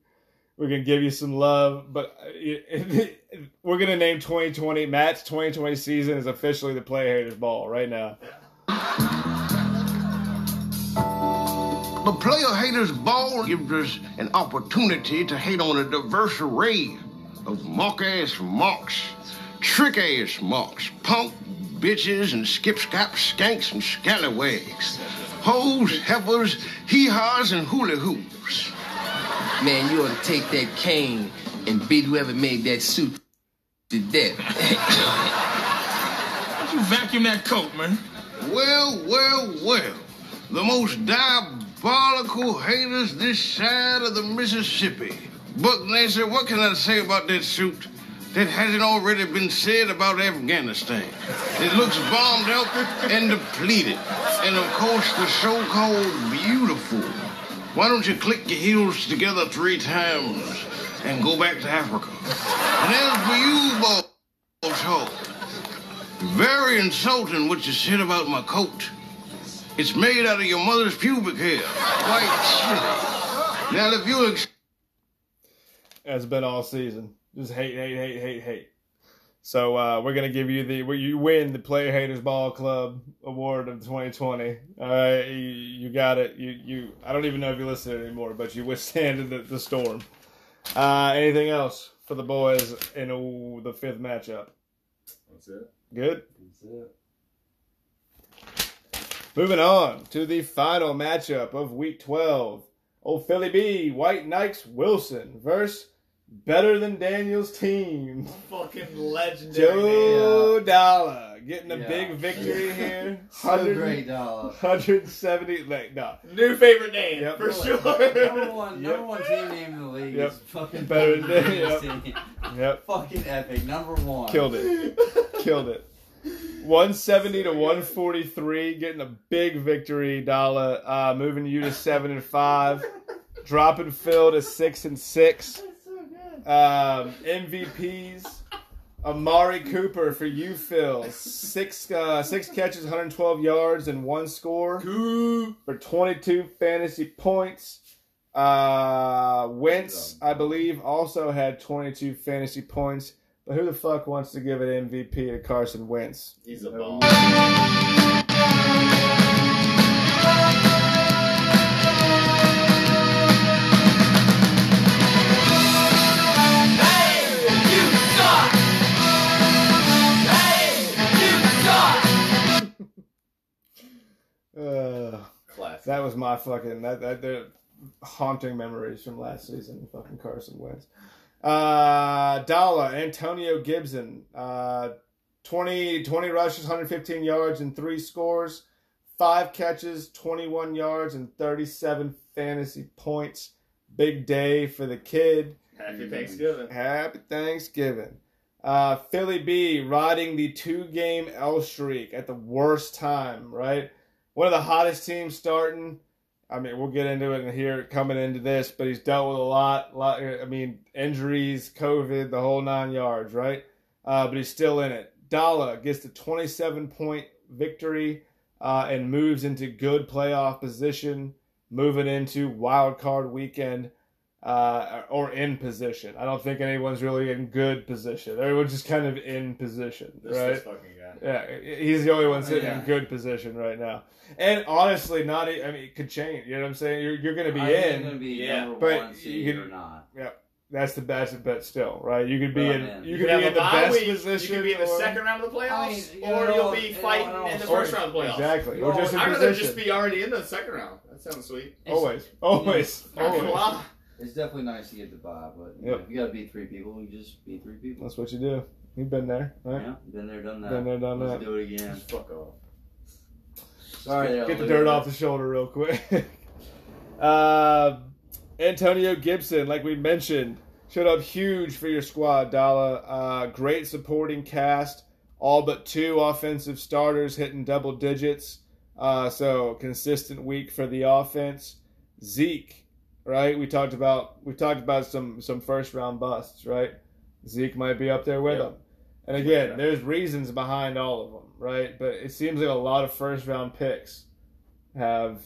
We're gonna give you some love, but uh, we're gonna name 2020 Matt's 2020 season is officially the Play Haters Ball right now. The Player Haters Ball gives us an opportunity to hate on a diverse array of mock ass mocks, trick ass mocks, punk bitches, and skip scap skanks and scallywags, hoes, heifers, hee haws, and hula hoops. Man, you ought to take that cane and beat whoever made that suit to death. you vacuum that coat, man? Well, well, well. The most diabolical haters this side of the Mississippi. Buck Nasty, what can I say about that suit that hasn't already been said about Afghanistan? It looks bombed out and depleted. And of course, the so-called beautiful. Why don't you click your heels together three times and go back to Africa? And as for you, balls very insulting what you said about my coat. It's made out of your mother's pubic hair. Quite chilly. Now, if you ex- Has been all season. Just hate, hate, hate, hate, hate. So uh, we're gonna give you the where you win the Player Haters Ball Club Award of 2020. All right, you, you got it. You you. I don't even know if you listen anymore, but you withstanded the, the storm. Uh, anything else for the boys in the fifth matchup? That's it. Good. That's it. Moving on to the final matchup of Week 12. Old Philly B, White Knights Wilson versus Better Than Daniel's team. Fucking legendary. Joe Dollar getting a Yeah. big victory here. So great, Dollar. 170. Like, no. New favorite name Yep. for sure. number one, Yep. number one team name in the league Yep. is fucking Better than Daniel's yep. team. Yep. Fucking epic. Number one. Killed it. Killed it. 170 to 143, getting a big victory, Dollar. Uh, moving you to seven and five, dropping Phil to six and six. Um, MVPs. Amari Cooper for you, Phil. Six uh, six catches, 112 yards, and one score for 22 fantasy points. Uh, Wentz, I believe, also had 22 fantasy points, But who the fuck wants to give an MVP to Carson Wentz? He's a ball. Uh, Classic. that was my fucking that that the haunting memories from last season. Fucking Carson Wentz. Uh, Dalla Antonio Gibson. Uh, 20, 20 rushes, 115 yards, and three scores. Five catches, 21 yards, and 37 fantasy points. Big day for the kid. Happy Thanksgiving. Happy Thanksgiving. Uh, Philly B riding the two game L streak at the worst time, right? One of the hottest teams starting. I mean, we'll get into it here coming into this, but he's dealt with a lot. lot I mean, injuries, COVID, the whole nine yards, right? Uh, but he's still in it. Dalla gets the 27 point victory uh, and moves into good playoff position, moving into wild card weekend uh, or in position. I don't think anyone's really in good position. Everyone's just kind of in position, This, right? this fucking guy. Yeah, he's the only one sitting Yeah. in good position right now. And honestly, not. I mean, it could change. You know what I'm saying? You're you're going to be Are they in. gonna be Yeah, but one you can- or not? Yeah, that's the best bet still, right? You could be Right, in. man. You You could could be in the best week. position. You could be in the or- second round of the playoffs, I mean, you or know, you'll be you know, fighting in the or- first round of the playoffs. Exactly, or just in I'd rather position. just be already in the second round. That sounds sweet. always, always, Not gonna always. It's definitely nice to get the bye, but you, Yep. know, you gotta beat three people, you just beat three people. That's what you do. You've been there, right? Yeah, been there, done that. Been there, done Let's that. do it again. Fuck off. Right, Yeah, get the dirt off the shoulder real quick. uh, Antonio Gibson, like we mentioned, showed up huge for your squad, Dalla. Uh, great supporting cast. All but two offensive starters hitting double digits. Uh, so consistent week for the offense. Zeke, right? We talked about we talked about some some first round busts, right? Zeke might be up there with Yep. them. And again, there's reasons behind all of them, right? But it seems like a lot of first round picks have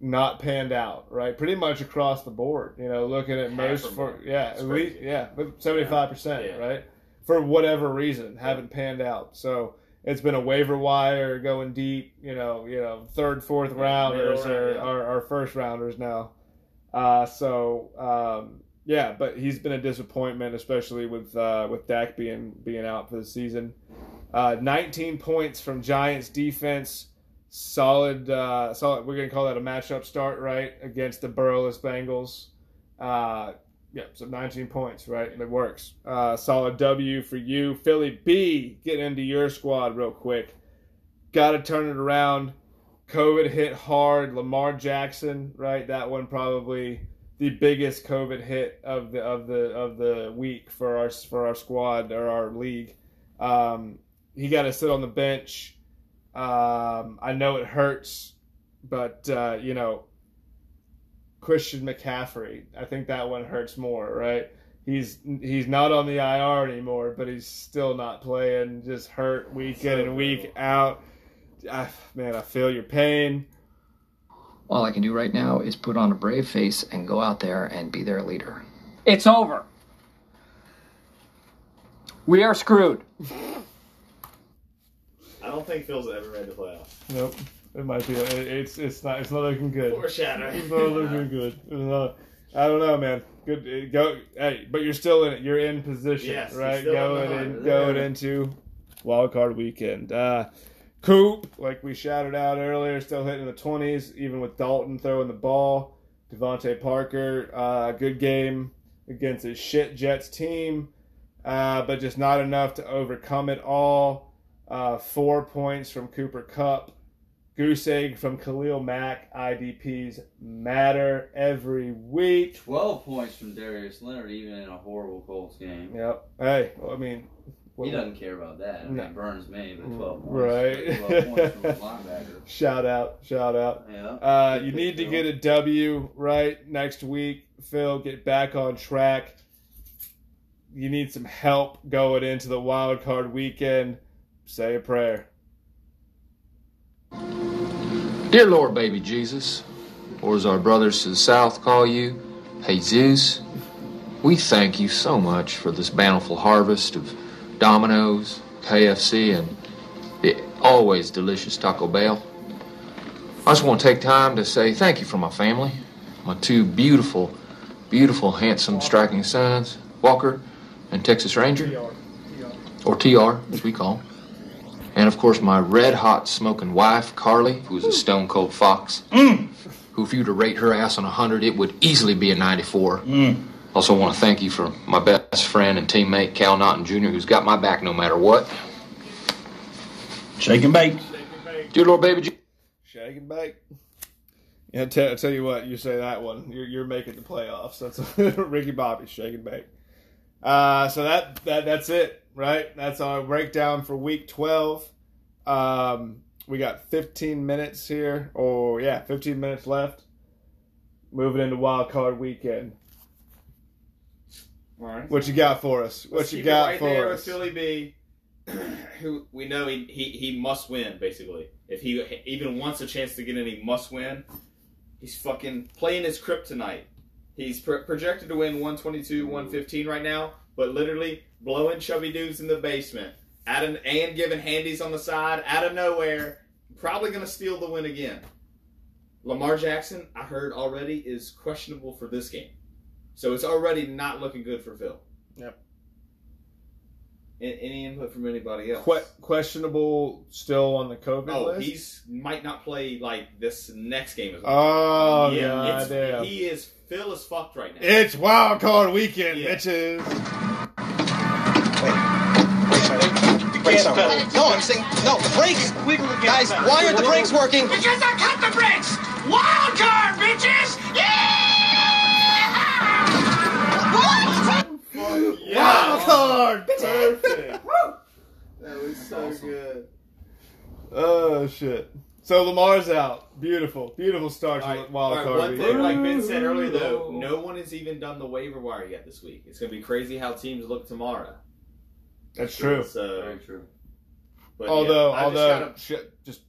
not panned out, right? Pretty much across the board. You know, looking at Half most for yeah, at least yeah, seventy five percent, Yeah. right? For whatever reason, haven't panned out. So it's been a waiver wire going deep. You know, you know, third, fourth rounders middle are, round, yeah. first rounders now. Uh, so um, yeah, but he's been a disappointment, especially with uh, with Dak being being out for the season. Uh, 19 points from Giants defense. Solid, uh, solid. We're gonna call that a matchup start, right, against the Burrowless Bengals. Uh, yeah, so 19 points, right? It works. Uh, solid W for you, Philly B. Get into your squad real quick. Got to turn it around. COVID hit hard. Lamar Jackson, right? That one probably the biggest COVID hit of the of the of the week for our for our squad or our league. Um, he got to sit on the bench. Um, I know it hurts, but uh, you know, Christian McCaffrey. I think that one hurts more, right? He's he's not on the IR anymore, but he's still not playing. Just hurt week in and week out. I, man, I feel your pain. All I can do right now is put on a brave face and go out there and be their leader. It's over. We are screwed. I don't think Phil's ever made the playoffs. Nope. It might be. it- It's it's not. It's not looking good. Foreshadowing. It's not looking good. Not, I don't know, man. Good. uh, Go. Hey, but you're still in it. You're in position, Yes, right? Going the in, going into wild card weekend. Uh, Coop, like we shouted out earlier, still hitting the twenties, even with Dalton throwing the ball. DeVante Parker, uh, good game against his shit Jets team, uh, but just not enough to overcome it all. Uh, four points from Cooper Kupp. Goose egg from Khalil Mack. IDPs matter every week. 12 points from Darius Leonard, even in a horrible Colts game. Yep. Hey, well, I mean, He doesn't care about that. I mean, No. it burns me, but 12 points. right? 12 points from a linebacker. shout out, shout out. Yeah. Uh, you need to get a W right next week, Phil. Get back on track. You need some help going into the wild card weekend. Say a prayer. Dear Lord, baby Jesus, or as our brothers to the south call you, Hey Jesus, we thank you so much for this bountiful harvest of Domino's, KFC, and the always delicious Taco Bell. I just want to take time to say thank you for my family, my two beautiful, beautiful, handsome, striking sons, Walker and Texas Ranger, or TR, as we call him. And of course, my red hot smoking wife, Carly, who's a stone cold fox. Mm. Who, if you were to rate her ass on 100, it would easily be a 94. Mm. Also, want to thank you for my best friend and teammate, Cal Naughton Jr., who's got my back no matter what. Shake and bake. Dear Lord, baby. G- Shake and bake. Yeah, tell, tell you what, you say that one, you're, you're making the playoffs. That's Ricky Bobby, shake and bake. Uh, so that, that that's it, right? That's our breakdown for week 12. Um, we got 15 minutes here, or yeah, 15 minutes left. Moving into wild card weekend. Right. What you got for us? What Let's you got right for there us? with Philly B, who we know he, he he must win basically. If he even wants a chance to get in, he must win. He's fucking playing his kryptonite. He's pro- projected to win 122, 115 right now, but literally blowing chubby dudes in the basement, out of, and giving handies on the side out of nowhere. Probably gonna steal the win again. Lamar Jackson, I heard already, is questionable for this game. So it's already not looking good for Phil. Yep. Any input from anybody else? Que- questionable still on the COVID oh, list? he's might not play like this next game as well. Oh, yeah, God damn. he is Phil is fucked right now. It's wild card weekend, Yeah. bitches. Brakes pedal. No, I'm saying no The brakes. Guys, why aren't the brakes working? Because I cut the brakes! Wild card, bitches! Yeah! Wild card! Perfect. that was so good. Oh shit. So Lamar's out. Beautiful, beautiful start to wild All right, card one thing, like Ben said earlier, though, no one has even done the waiver wire yet this week. It's going to be crazy how teams look tomorrow. That's true. So, Very true. but although, yeah, I just although, got a- shit, just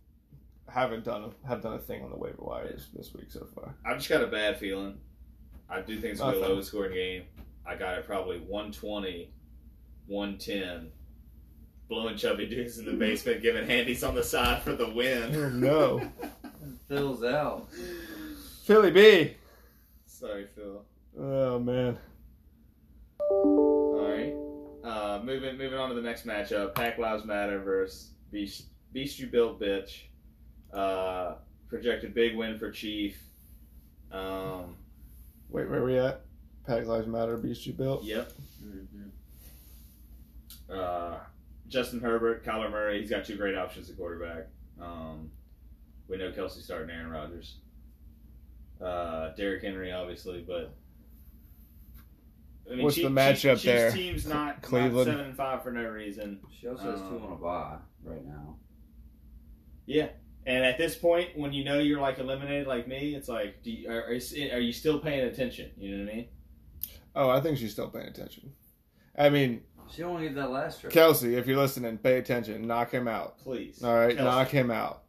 haven't done a, have done a thing on the waiver wires this week so far. I've just got a bad feeling. I do think it's going to be a low scoring game. I got it probably 120, 110. Blowing chubby dudes in the basement, giving handies on the side for the win. Oh, no. Phil's out. Philly B. Sorry, Phil. Oh man. All right. Uh, moving moving on to the next matchup. Pack Lives Matter versus Beast Beast You Built Bitch. Uh, projected big win for Chief. Um, Wait, where are we at? Pack Lives Matter, Beast You Built. yep. Uh, Justin Herbert, Kyler Murray. He's got two great options at quarterback. Um, we know Kelsey starting Aaron Rodgers. Uh, Derrick Henry, obviously, but. I What's the matchup Chiefs there? Team's not, Cleveland. not seven and five for no reason. She also has two Um, on a bye right now. Yeah, and at this point, when you know you're like eliminated, like me, it's like, do you, are, are are you still paying attention? You know what I mean? Oh, I think she's still paying attention. I mean, She only did that last trip. Kelsey, if you're listening, pay attention. Knock him out. Please. All right, Kelsey. knock him out.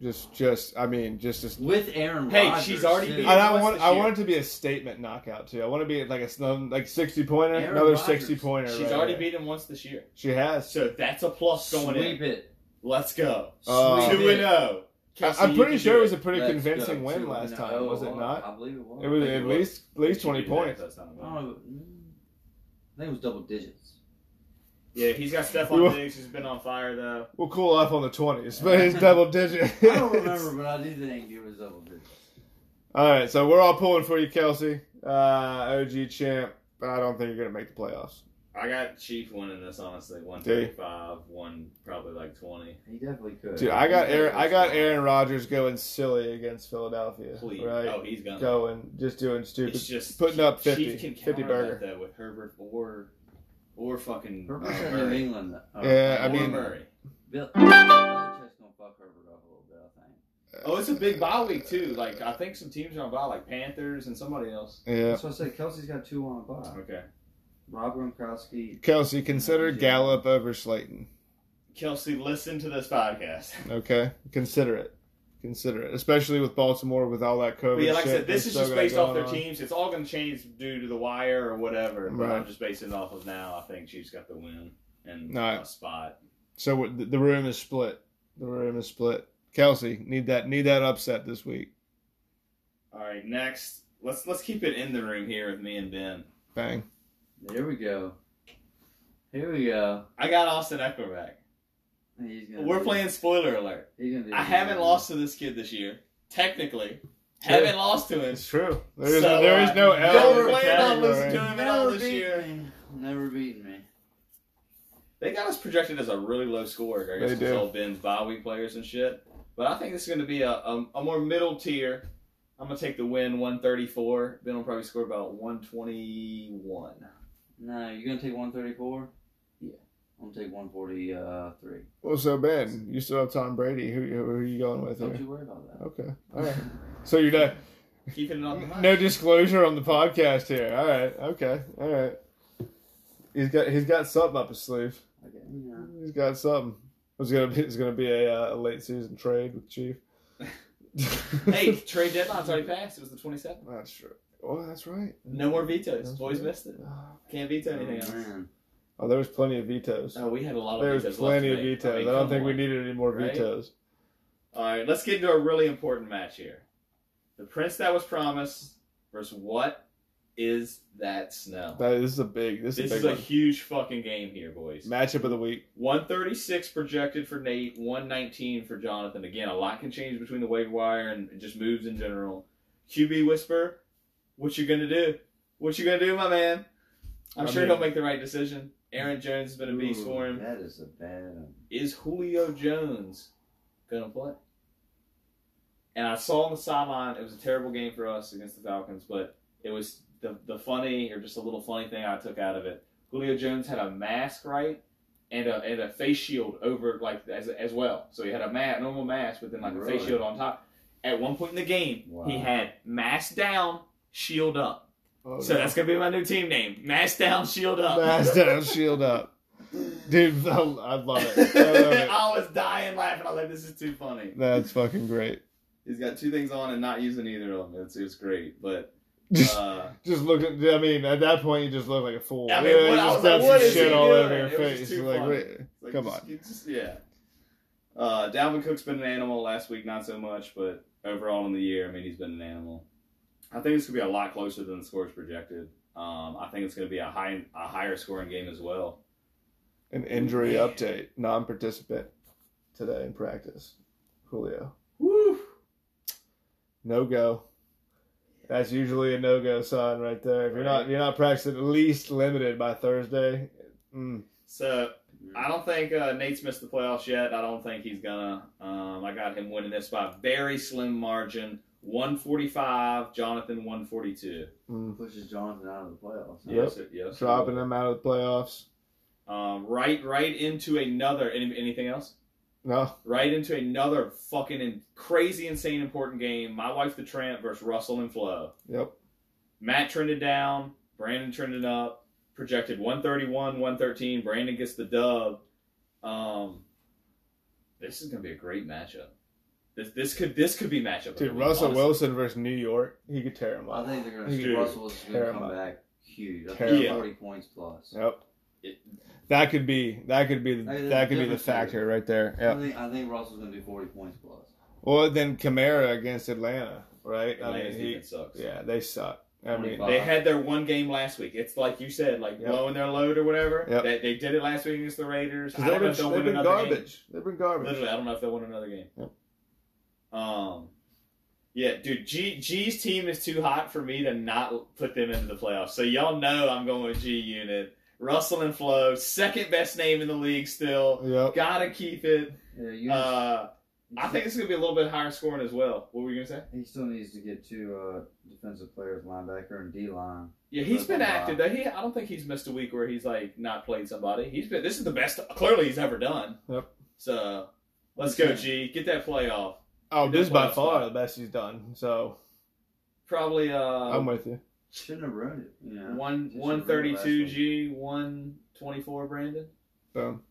Just, just, I mean, just, just. With Aaron Hey, Rodgers, she's already beat- And I want, I year? want it to be a statement knockout too. I want to be like a like sixty pointer, Aaron another Rodgers. sixty pointer. She's right already there. beat him once this year, She has. so that's a plus going Sweep in. it. Let's go. Uh, Two and zero. Kelsey, I'm pretty sure it was a pretty Let's convincing win Two last and time, oh, was it I not? believe it was. It was I think at was. least at least twenty points. that's not a I win. don't know. I think it was double digits. Yeah, he's got We Stephon will- Diggs, who's been on fire though. We'll cool off on the twenties, but it's double digit. I don't remember, but I do think it was double digits. All right, so we're all pulling for you, Kelsey, uh, OG champ. But I don't think you're gonna make the playoffs. I got Chief winning this honestly, one thirty-five, one probably like twenty. He definitely could. Dude, I got Aaron. I got Aaron Rodgers going silly against Philadelphia. Please. Right? Oh, he's gonna. going, just doing stupid, It's just putting up 50, Chief can 50 counter burger. that, with Herbert or or fucking Herbert's uh, in New Murray. England. Uh, Yeah, I mean- Murray. Bill, Belichick's gonna fuck Herbert up a little bit, I think. Oh, it's a big bye week too. Like I think some teams are on bye, like Panthers and somebody else. Yeah, That's what I said. Kelsey's got two on a bye. Okay, Rob Gronkowski. Kelsey, consider Gallup over Slayton. Kelsey, listen to this podcast. Okay, consider it. consider it, especially with Baltimore with all that COVID. But yeah, like I said, this is just based off their on. teams. It's all going to change due to the wire or whatever. But I'm Right. just basing it off of now. I think Chiefs got the win and Right. a spot. So the the room is split. The room is split. Kelsey need that need that upset this week. All right, next, let's let's keep it in the room here with me and Ben. Bang. There we go. Here we go. I got Austin Ekeler back. He's gonna We're do- playing spoiler alert. He's gonna I haven't good. lost to this kid this year. Technically, haven't lost to him. It's true. There is So, there is uh, no don't L in the plan on losing to him at all Never this year. me. Never beaten me. They got us projected as a really low score. I guess They it's do. all Ben's bye week players and shit. But I think this is going to be a, a, a more middle tier. I'm going to take the win 134. Ben will probably score about 121. No, you're gonna take 134? Yeah. I'm gonna take 143. Well, so Ben, you still have Tom Brady. Who, who are you going with Don't here? you worry about that. Okay. All right. So you're not Keeping it on the mic. no disclosure on the podcast here. All right. Okay. All right. He's got he's got something up his sleeve. Okay. Yeah. He's got something. It's gonna be it's gonna be a, uh, a late season trade with Chief. hey, trade deadline's already passed. It was the 27th. That's true. Oh, that's right. No more vetoes. That's Boys right. missed it. Ah. Can't veto anything oh, else. Man. Oh, there was plenty of vetoes. Oh, we had a lot of There was plenty of to vetoes. I, mean, don't come think we needed any more Right? vetoes. All right, let's get into a really important match here. The prince that was promised versus what is that smell? That, this is a big. This, This is is a a huge fucking game here, boys. matchup of the week. 136 projected for Nate, 119 for Jonathan. Again, a lot can change between the waiver wire and just moves in general. QB Whisper, what you gonna do? What you gonna do, my man? I'm I sure mean- he'll make the right decision. Aaron Jones has been a beast for him. That is a bad one. Is Julio Jones gonna play? And I saw on the sideline, it was a terrible game for us against the Falcons, but it was the the funny or just a little funny thing I took out of it. Julio Jones had a mask right and a and a face shield over like as as well. So he had a ma- normal mask, but then like a face shield on top. At one point in the game, Wow. he had mask down, shield up. Oh, so no. that's gonna be my new team name: mask down, shield up. Mask down, shield up. Dude, I, I love it. I love it. I was dying laughing. I was like, "This is too funny." That's fucking great. He's got two things on and not using either of them. It's, it's great, but Just, uh, just look at. I mean, at that point, you just look like a fool. I mean, yeah, what- I just was like, have what he shit all over your It was face. just too like, funny. wait, like, come just- on. just- yeah. Uh, Dalvin Cook's been an animal last week, not so much, but overall in the year, I mean, he's been an animal. I think it's gonna be a lot closer than the scores projected. Um, I think it's gonna be a high, a higher scoring game as well. An injury update. Non-participant today in practice. Julio. Woo! No go. That's usually a no go sign right there. If you're not you're not practicing at least limited by Thursday. Mm. So I don't think uh, Nate's missed the playoffs yet. I don't think he's gonna. Um, I got him winning this by very slim margin, one forty five. Jonathan one forty two. Mm. Pushes Jonathan out of the playoffs. huh? Yes, it- yes. Dropping will. them out of the playoffs. Um, right, right into another. Any, anything else? No. Right into another fucking in, crazy, insane, important game. My wife, the Tramp, versus Russell and Flo. Yep. Matt trended down. Brandon trended up. Projected 131, 113. Brandon gets the dub. Um, this is gonna be a great matchup. This this could this could be matchup. of Dude, week, Russell honestly. Wilson versus New York. He could tear him up. I think they're gonna. could see Russell is going to come up. back huge. I think him up. 40 points plus. Yep. It- That could be that could be That is that could be the factor right there. I think I think Russell's going to do 40 points plus. Well, then Kamara against Atlanta, right? Atlanta's I mean, he, defense sucks. yeah, they suck. I mean, They had their one game last week. It's like you said, like Yep. blowing their load or whatever. Yep. They, they did it last week against the Raiders. I don't know they've if been, they'll they've win been another game. garbage. They've been garbage. Literally, I don't know if they'll win another game. Yep. Um, yeah, dude, G G's team is too hot for me to not put them into the playoffs. So y'all know I'm going with G Unit. Russell and Flo, second best name in the league still. Yep. Gotta keep it. Yeah, you Uh, I think it's gonna be a little bit higher scoring as well. What were you gonna say? he still needs to get two uh, defensive players, linebacker and D line. Yeah, he's been active. Though. He, I don't think he's missed a week where he's like not played somebody. He's been. This is the best. Clearly, he's ever done. Yep. So let's go, G. Get that playoff. Oh, Get this is by far the best he's done. So Probably. Uh, I'm with you. Shouldn't have ruined it. Yeah. know? One Just one ruined it thirty last two week. G one twenty four Brandon. Boom.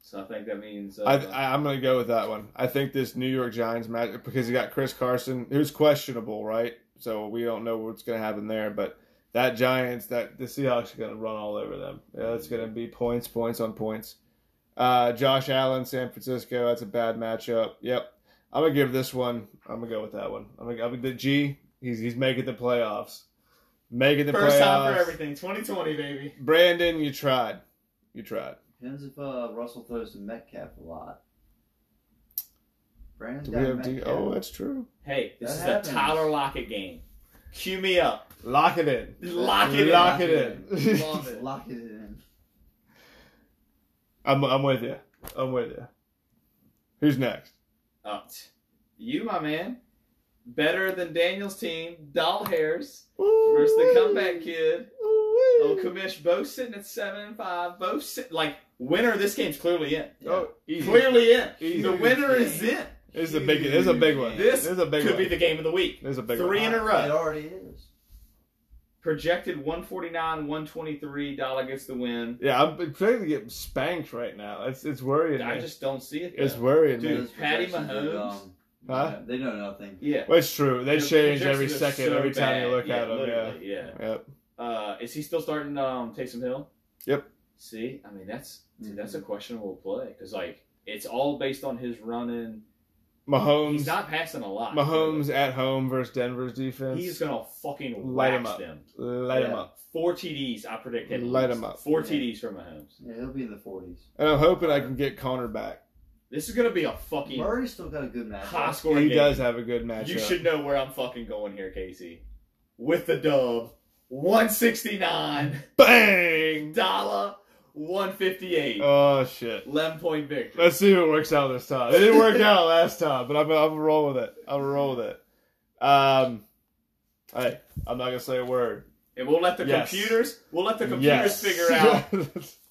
So I think that means uh, I, I, I'm going to go with that one. I think this New York Giants match because you got Chris Carson, who's questionable, right? So we don't know what's going to happen there. But that Giants, that the Seahawks are going to run all over them. Yeah, it's going to be points, points on points. Uh, Josh Allen, San Francisco. That's a bad matchup. Yep. I'm gonna give this one. I'm gonna go with that one. I'm gonna, I'm gonna the G. He's he's making the playoffs. Making the first playoffs. time for everything. 2020, baby. Brandon, you tried. You tried. Depends if uh, Russell throws to Metcalf a lot. Brandon's Do we have D? Metcalf. Oh, that's true. Hey, this That is happens. a Tyler Lockett game. Cue me up. Lock it in. Lock it Lock in. it in. Love it. Lock it in. I'm I'm with you. I'm with you. Who's next? Oh, t- you, my man. Better than Daniel's team, Doll Hairs versus the comeback kid. Oh, Kamish both sitting at seven and five. Both sit like winner. This game's clearly in. Oh, easy. Clearly in. Easy. The winner is in. This is a big. This is a big one. This, is a big could one. be the game of the week. This is a big Three one. in a row. It already is. Projected 149, 123. Dollar gets the win. Yeah, I'm expecting to get spanked right now. It's it's worrying I me. just don't see it. It's worrying Dude, me. Patty Mahomes. dumb. Huh? They know nothing. Yeah. Well, it's true. They The change every second, so every time you look Yeah, at them. Yeah. yeah. Yep. Uh, is he still starting um, Taysom Hill? Yep. See, I mean that's see, that's a Mm-hmm. questionable play because like it's all based on his running. Mahomes. He's not passing a lot. Mahomes at home versus Denver's defense. He's gonna fucking Light wax him up. them. Light him Yeah. up. Four TDs, I predict. at Light him up. Four Yeah. TDs for Mahomes. Yeah, he'll be in the 40s. And I'm hoping I can get Connor back. This is gonna be a fucking Murray's still got a good match. high scoring He game. does have a good matchup. You should know where I'm fucking going here, Casey. With the dub, 169 Bang! dollar, 158. Oh shit. 11 point victory. Let's see if it works out this time. It didn't work out last time, but I'm I'm gonna roll with it. I'm roll with it. Um, hey, I'm not gonna say a word. And we'll let the Yes. computers, we'll let the computers Yes. figure out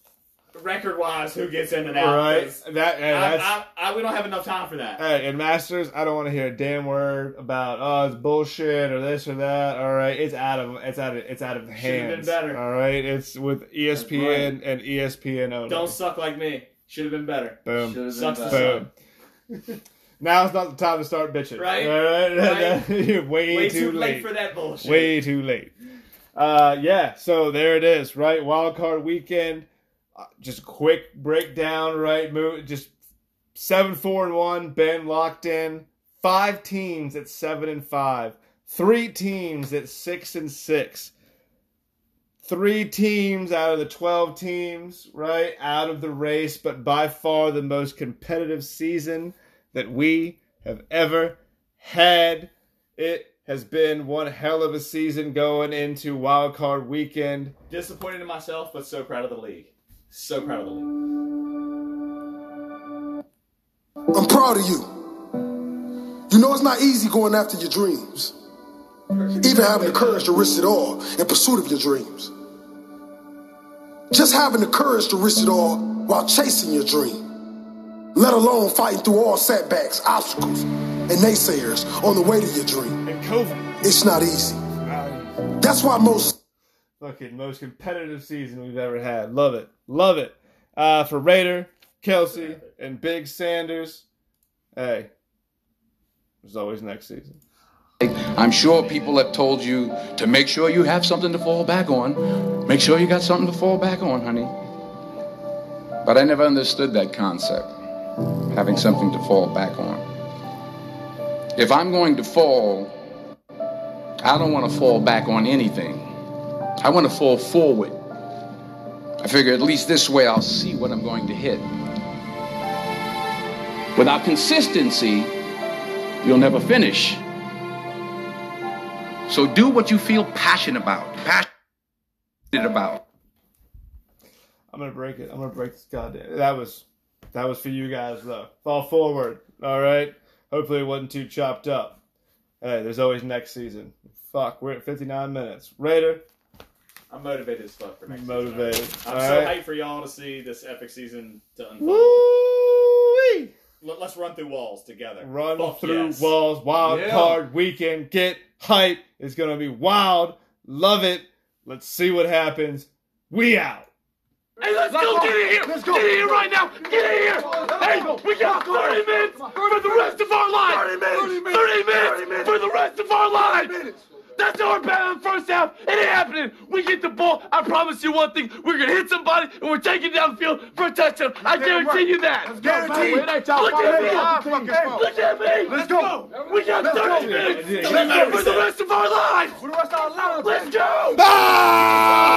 record wise who gets in and out. Right. That hey, I, that's I, I, we don't have enough time for that. Hey, and Masters, I don't want to hear a damn word about oh it's bullshit or this or that. All right, it's out of it's out of it's out of been hands. better. All right, it's with ESPN and ESPN only. Don't suck like me. Should have been better. Boom. Should've been Sucks to better. Boom. Now's not the time to start bitching. Right? All right? Right. You're way, Way too, too late for that bullshit. Way too late. Uh, yeah. So there it is. Right, wild card weekend. Uh, just quick breakdown. Right, move. Just seven, four, and one. Ben locked in. Five teams at seven and five. Three teams at six and six. Three teams out of the 12 teams, right? Out of the race, but by far the most competitive season that we have ever had. It has been one hell of a season going into wild card weekend. Disappointed in myself, but so proud of the league. So proud of the league. I'm proud of you. You know it's not easy going after your dreams. Even having the courage to risk it all in pursuit of your dreams. Just having the courage to risk it all while chasing your dream. Let alone fighting through all setbacks, obstacles, and naysayers on the way to your dream. And COVID. It's not easy. That's why most Fucking most competitive season we've ever had. Love it. Love it. Uh, for Raider, Kelsey, and Big Sanders. Hey, there's always next season. I'm sure people have told you to make sure you have something to fall back on. Make sure you got something to fall back on, honey. But I never understood that concept, having something to fall back on. If I'm going to fall, I don't want to fall back on anything. I want to fall forward. I figure at least this way I'll see what I'm going to hit. Without consistency, you'll never finish. So do what you feel passionate about. Passionate about. I'm gonna break it. I'm gonna break this goddamn. That was, that was for you guys though. Fall forward. All right. Hopefully it wasn't too chopped up. Hey, there's always next season. Fuck, we're at 59 minutes. Raider, I'm motivated as fuck for next motivated. season. I'm All so right. hyped for y'all to see this epic season to unfold. Woo-wee. Let, us run through walls together. Run Fuck through yes. walls. Wild Yeah. card weekend. Get hype. It's gonna be wild. Love it. Let's see what happens. We out. Hey, let's, Let's go. go. Get in here. Let's go. Get in here right now. Get in here. Hey, we got 30 minutes for the rest of our lives. 30 minutes. 30 minutes, 30 minutes. for the rest of our lives. That's our bad in the first half. It ain't happening. We get the ball. I promise you one thing. We're going to hit somebody and we're taking down the field for a touchdown. I Damn guarantee right. you that. Let's go, Guaranteed. It y'all Look at It ain't y'all fucking me. fault. Look at me. Let's go. We got Let's 30 go. minutes Yeah, to yeah, live for the rest of our lives. For the rest of our lives. Let's go. Ah!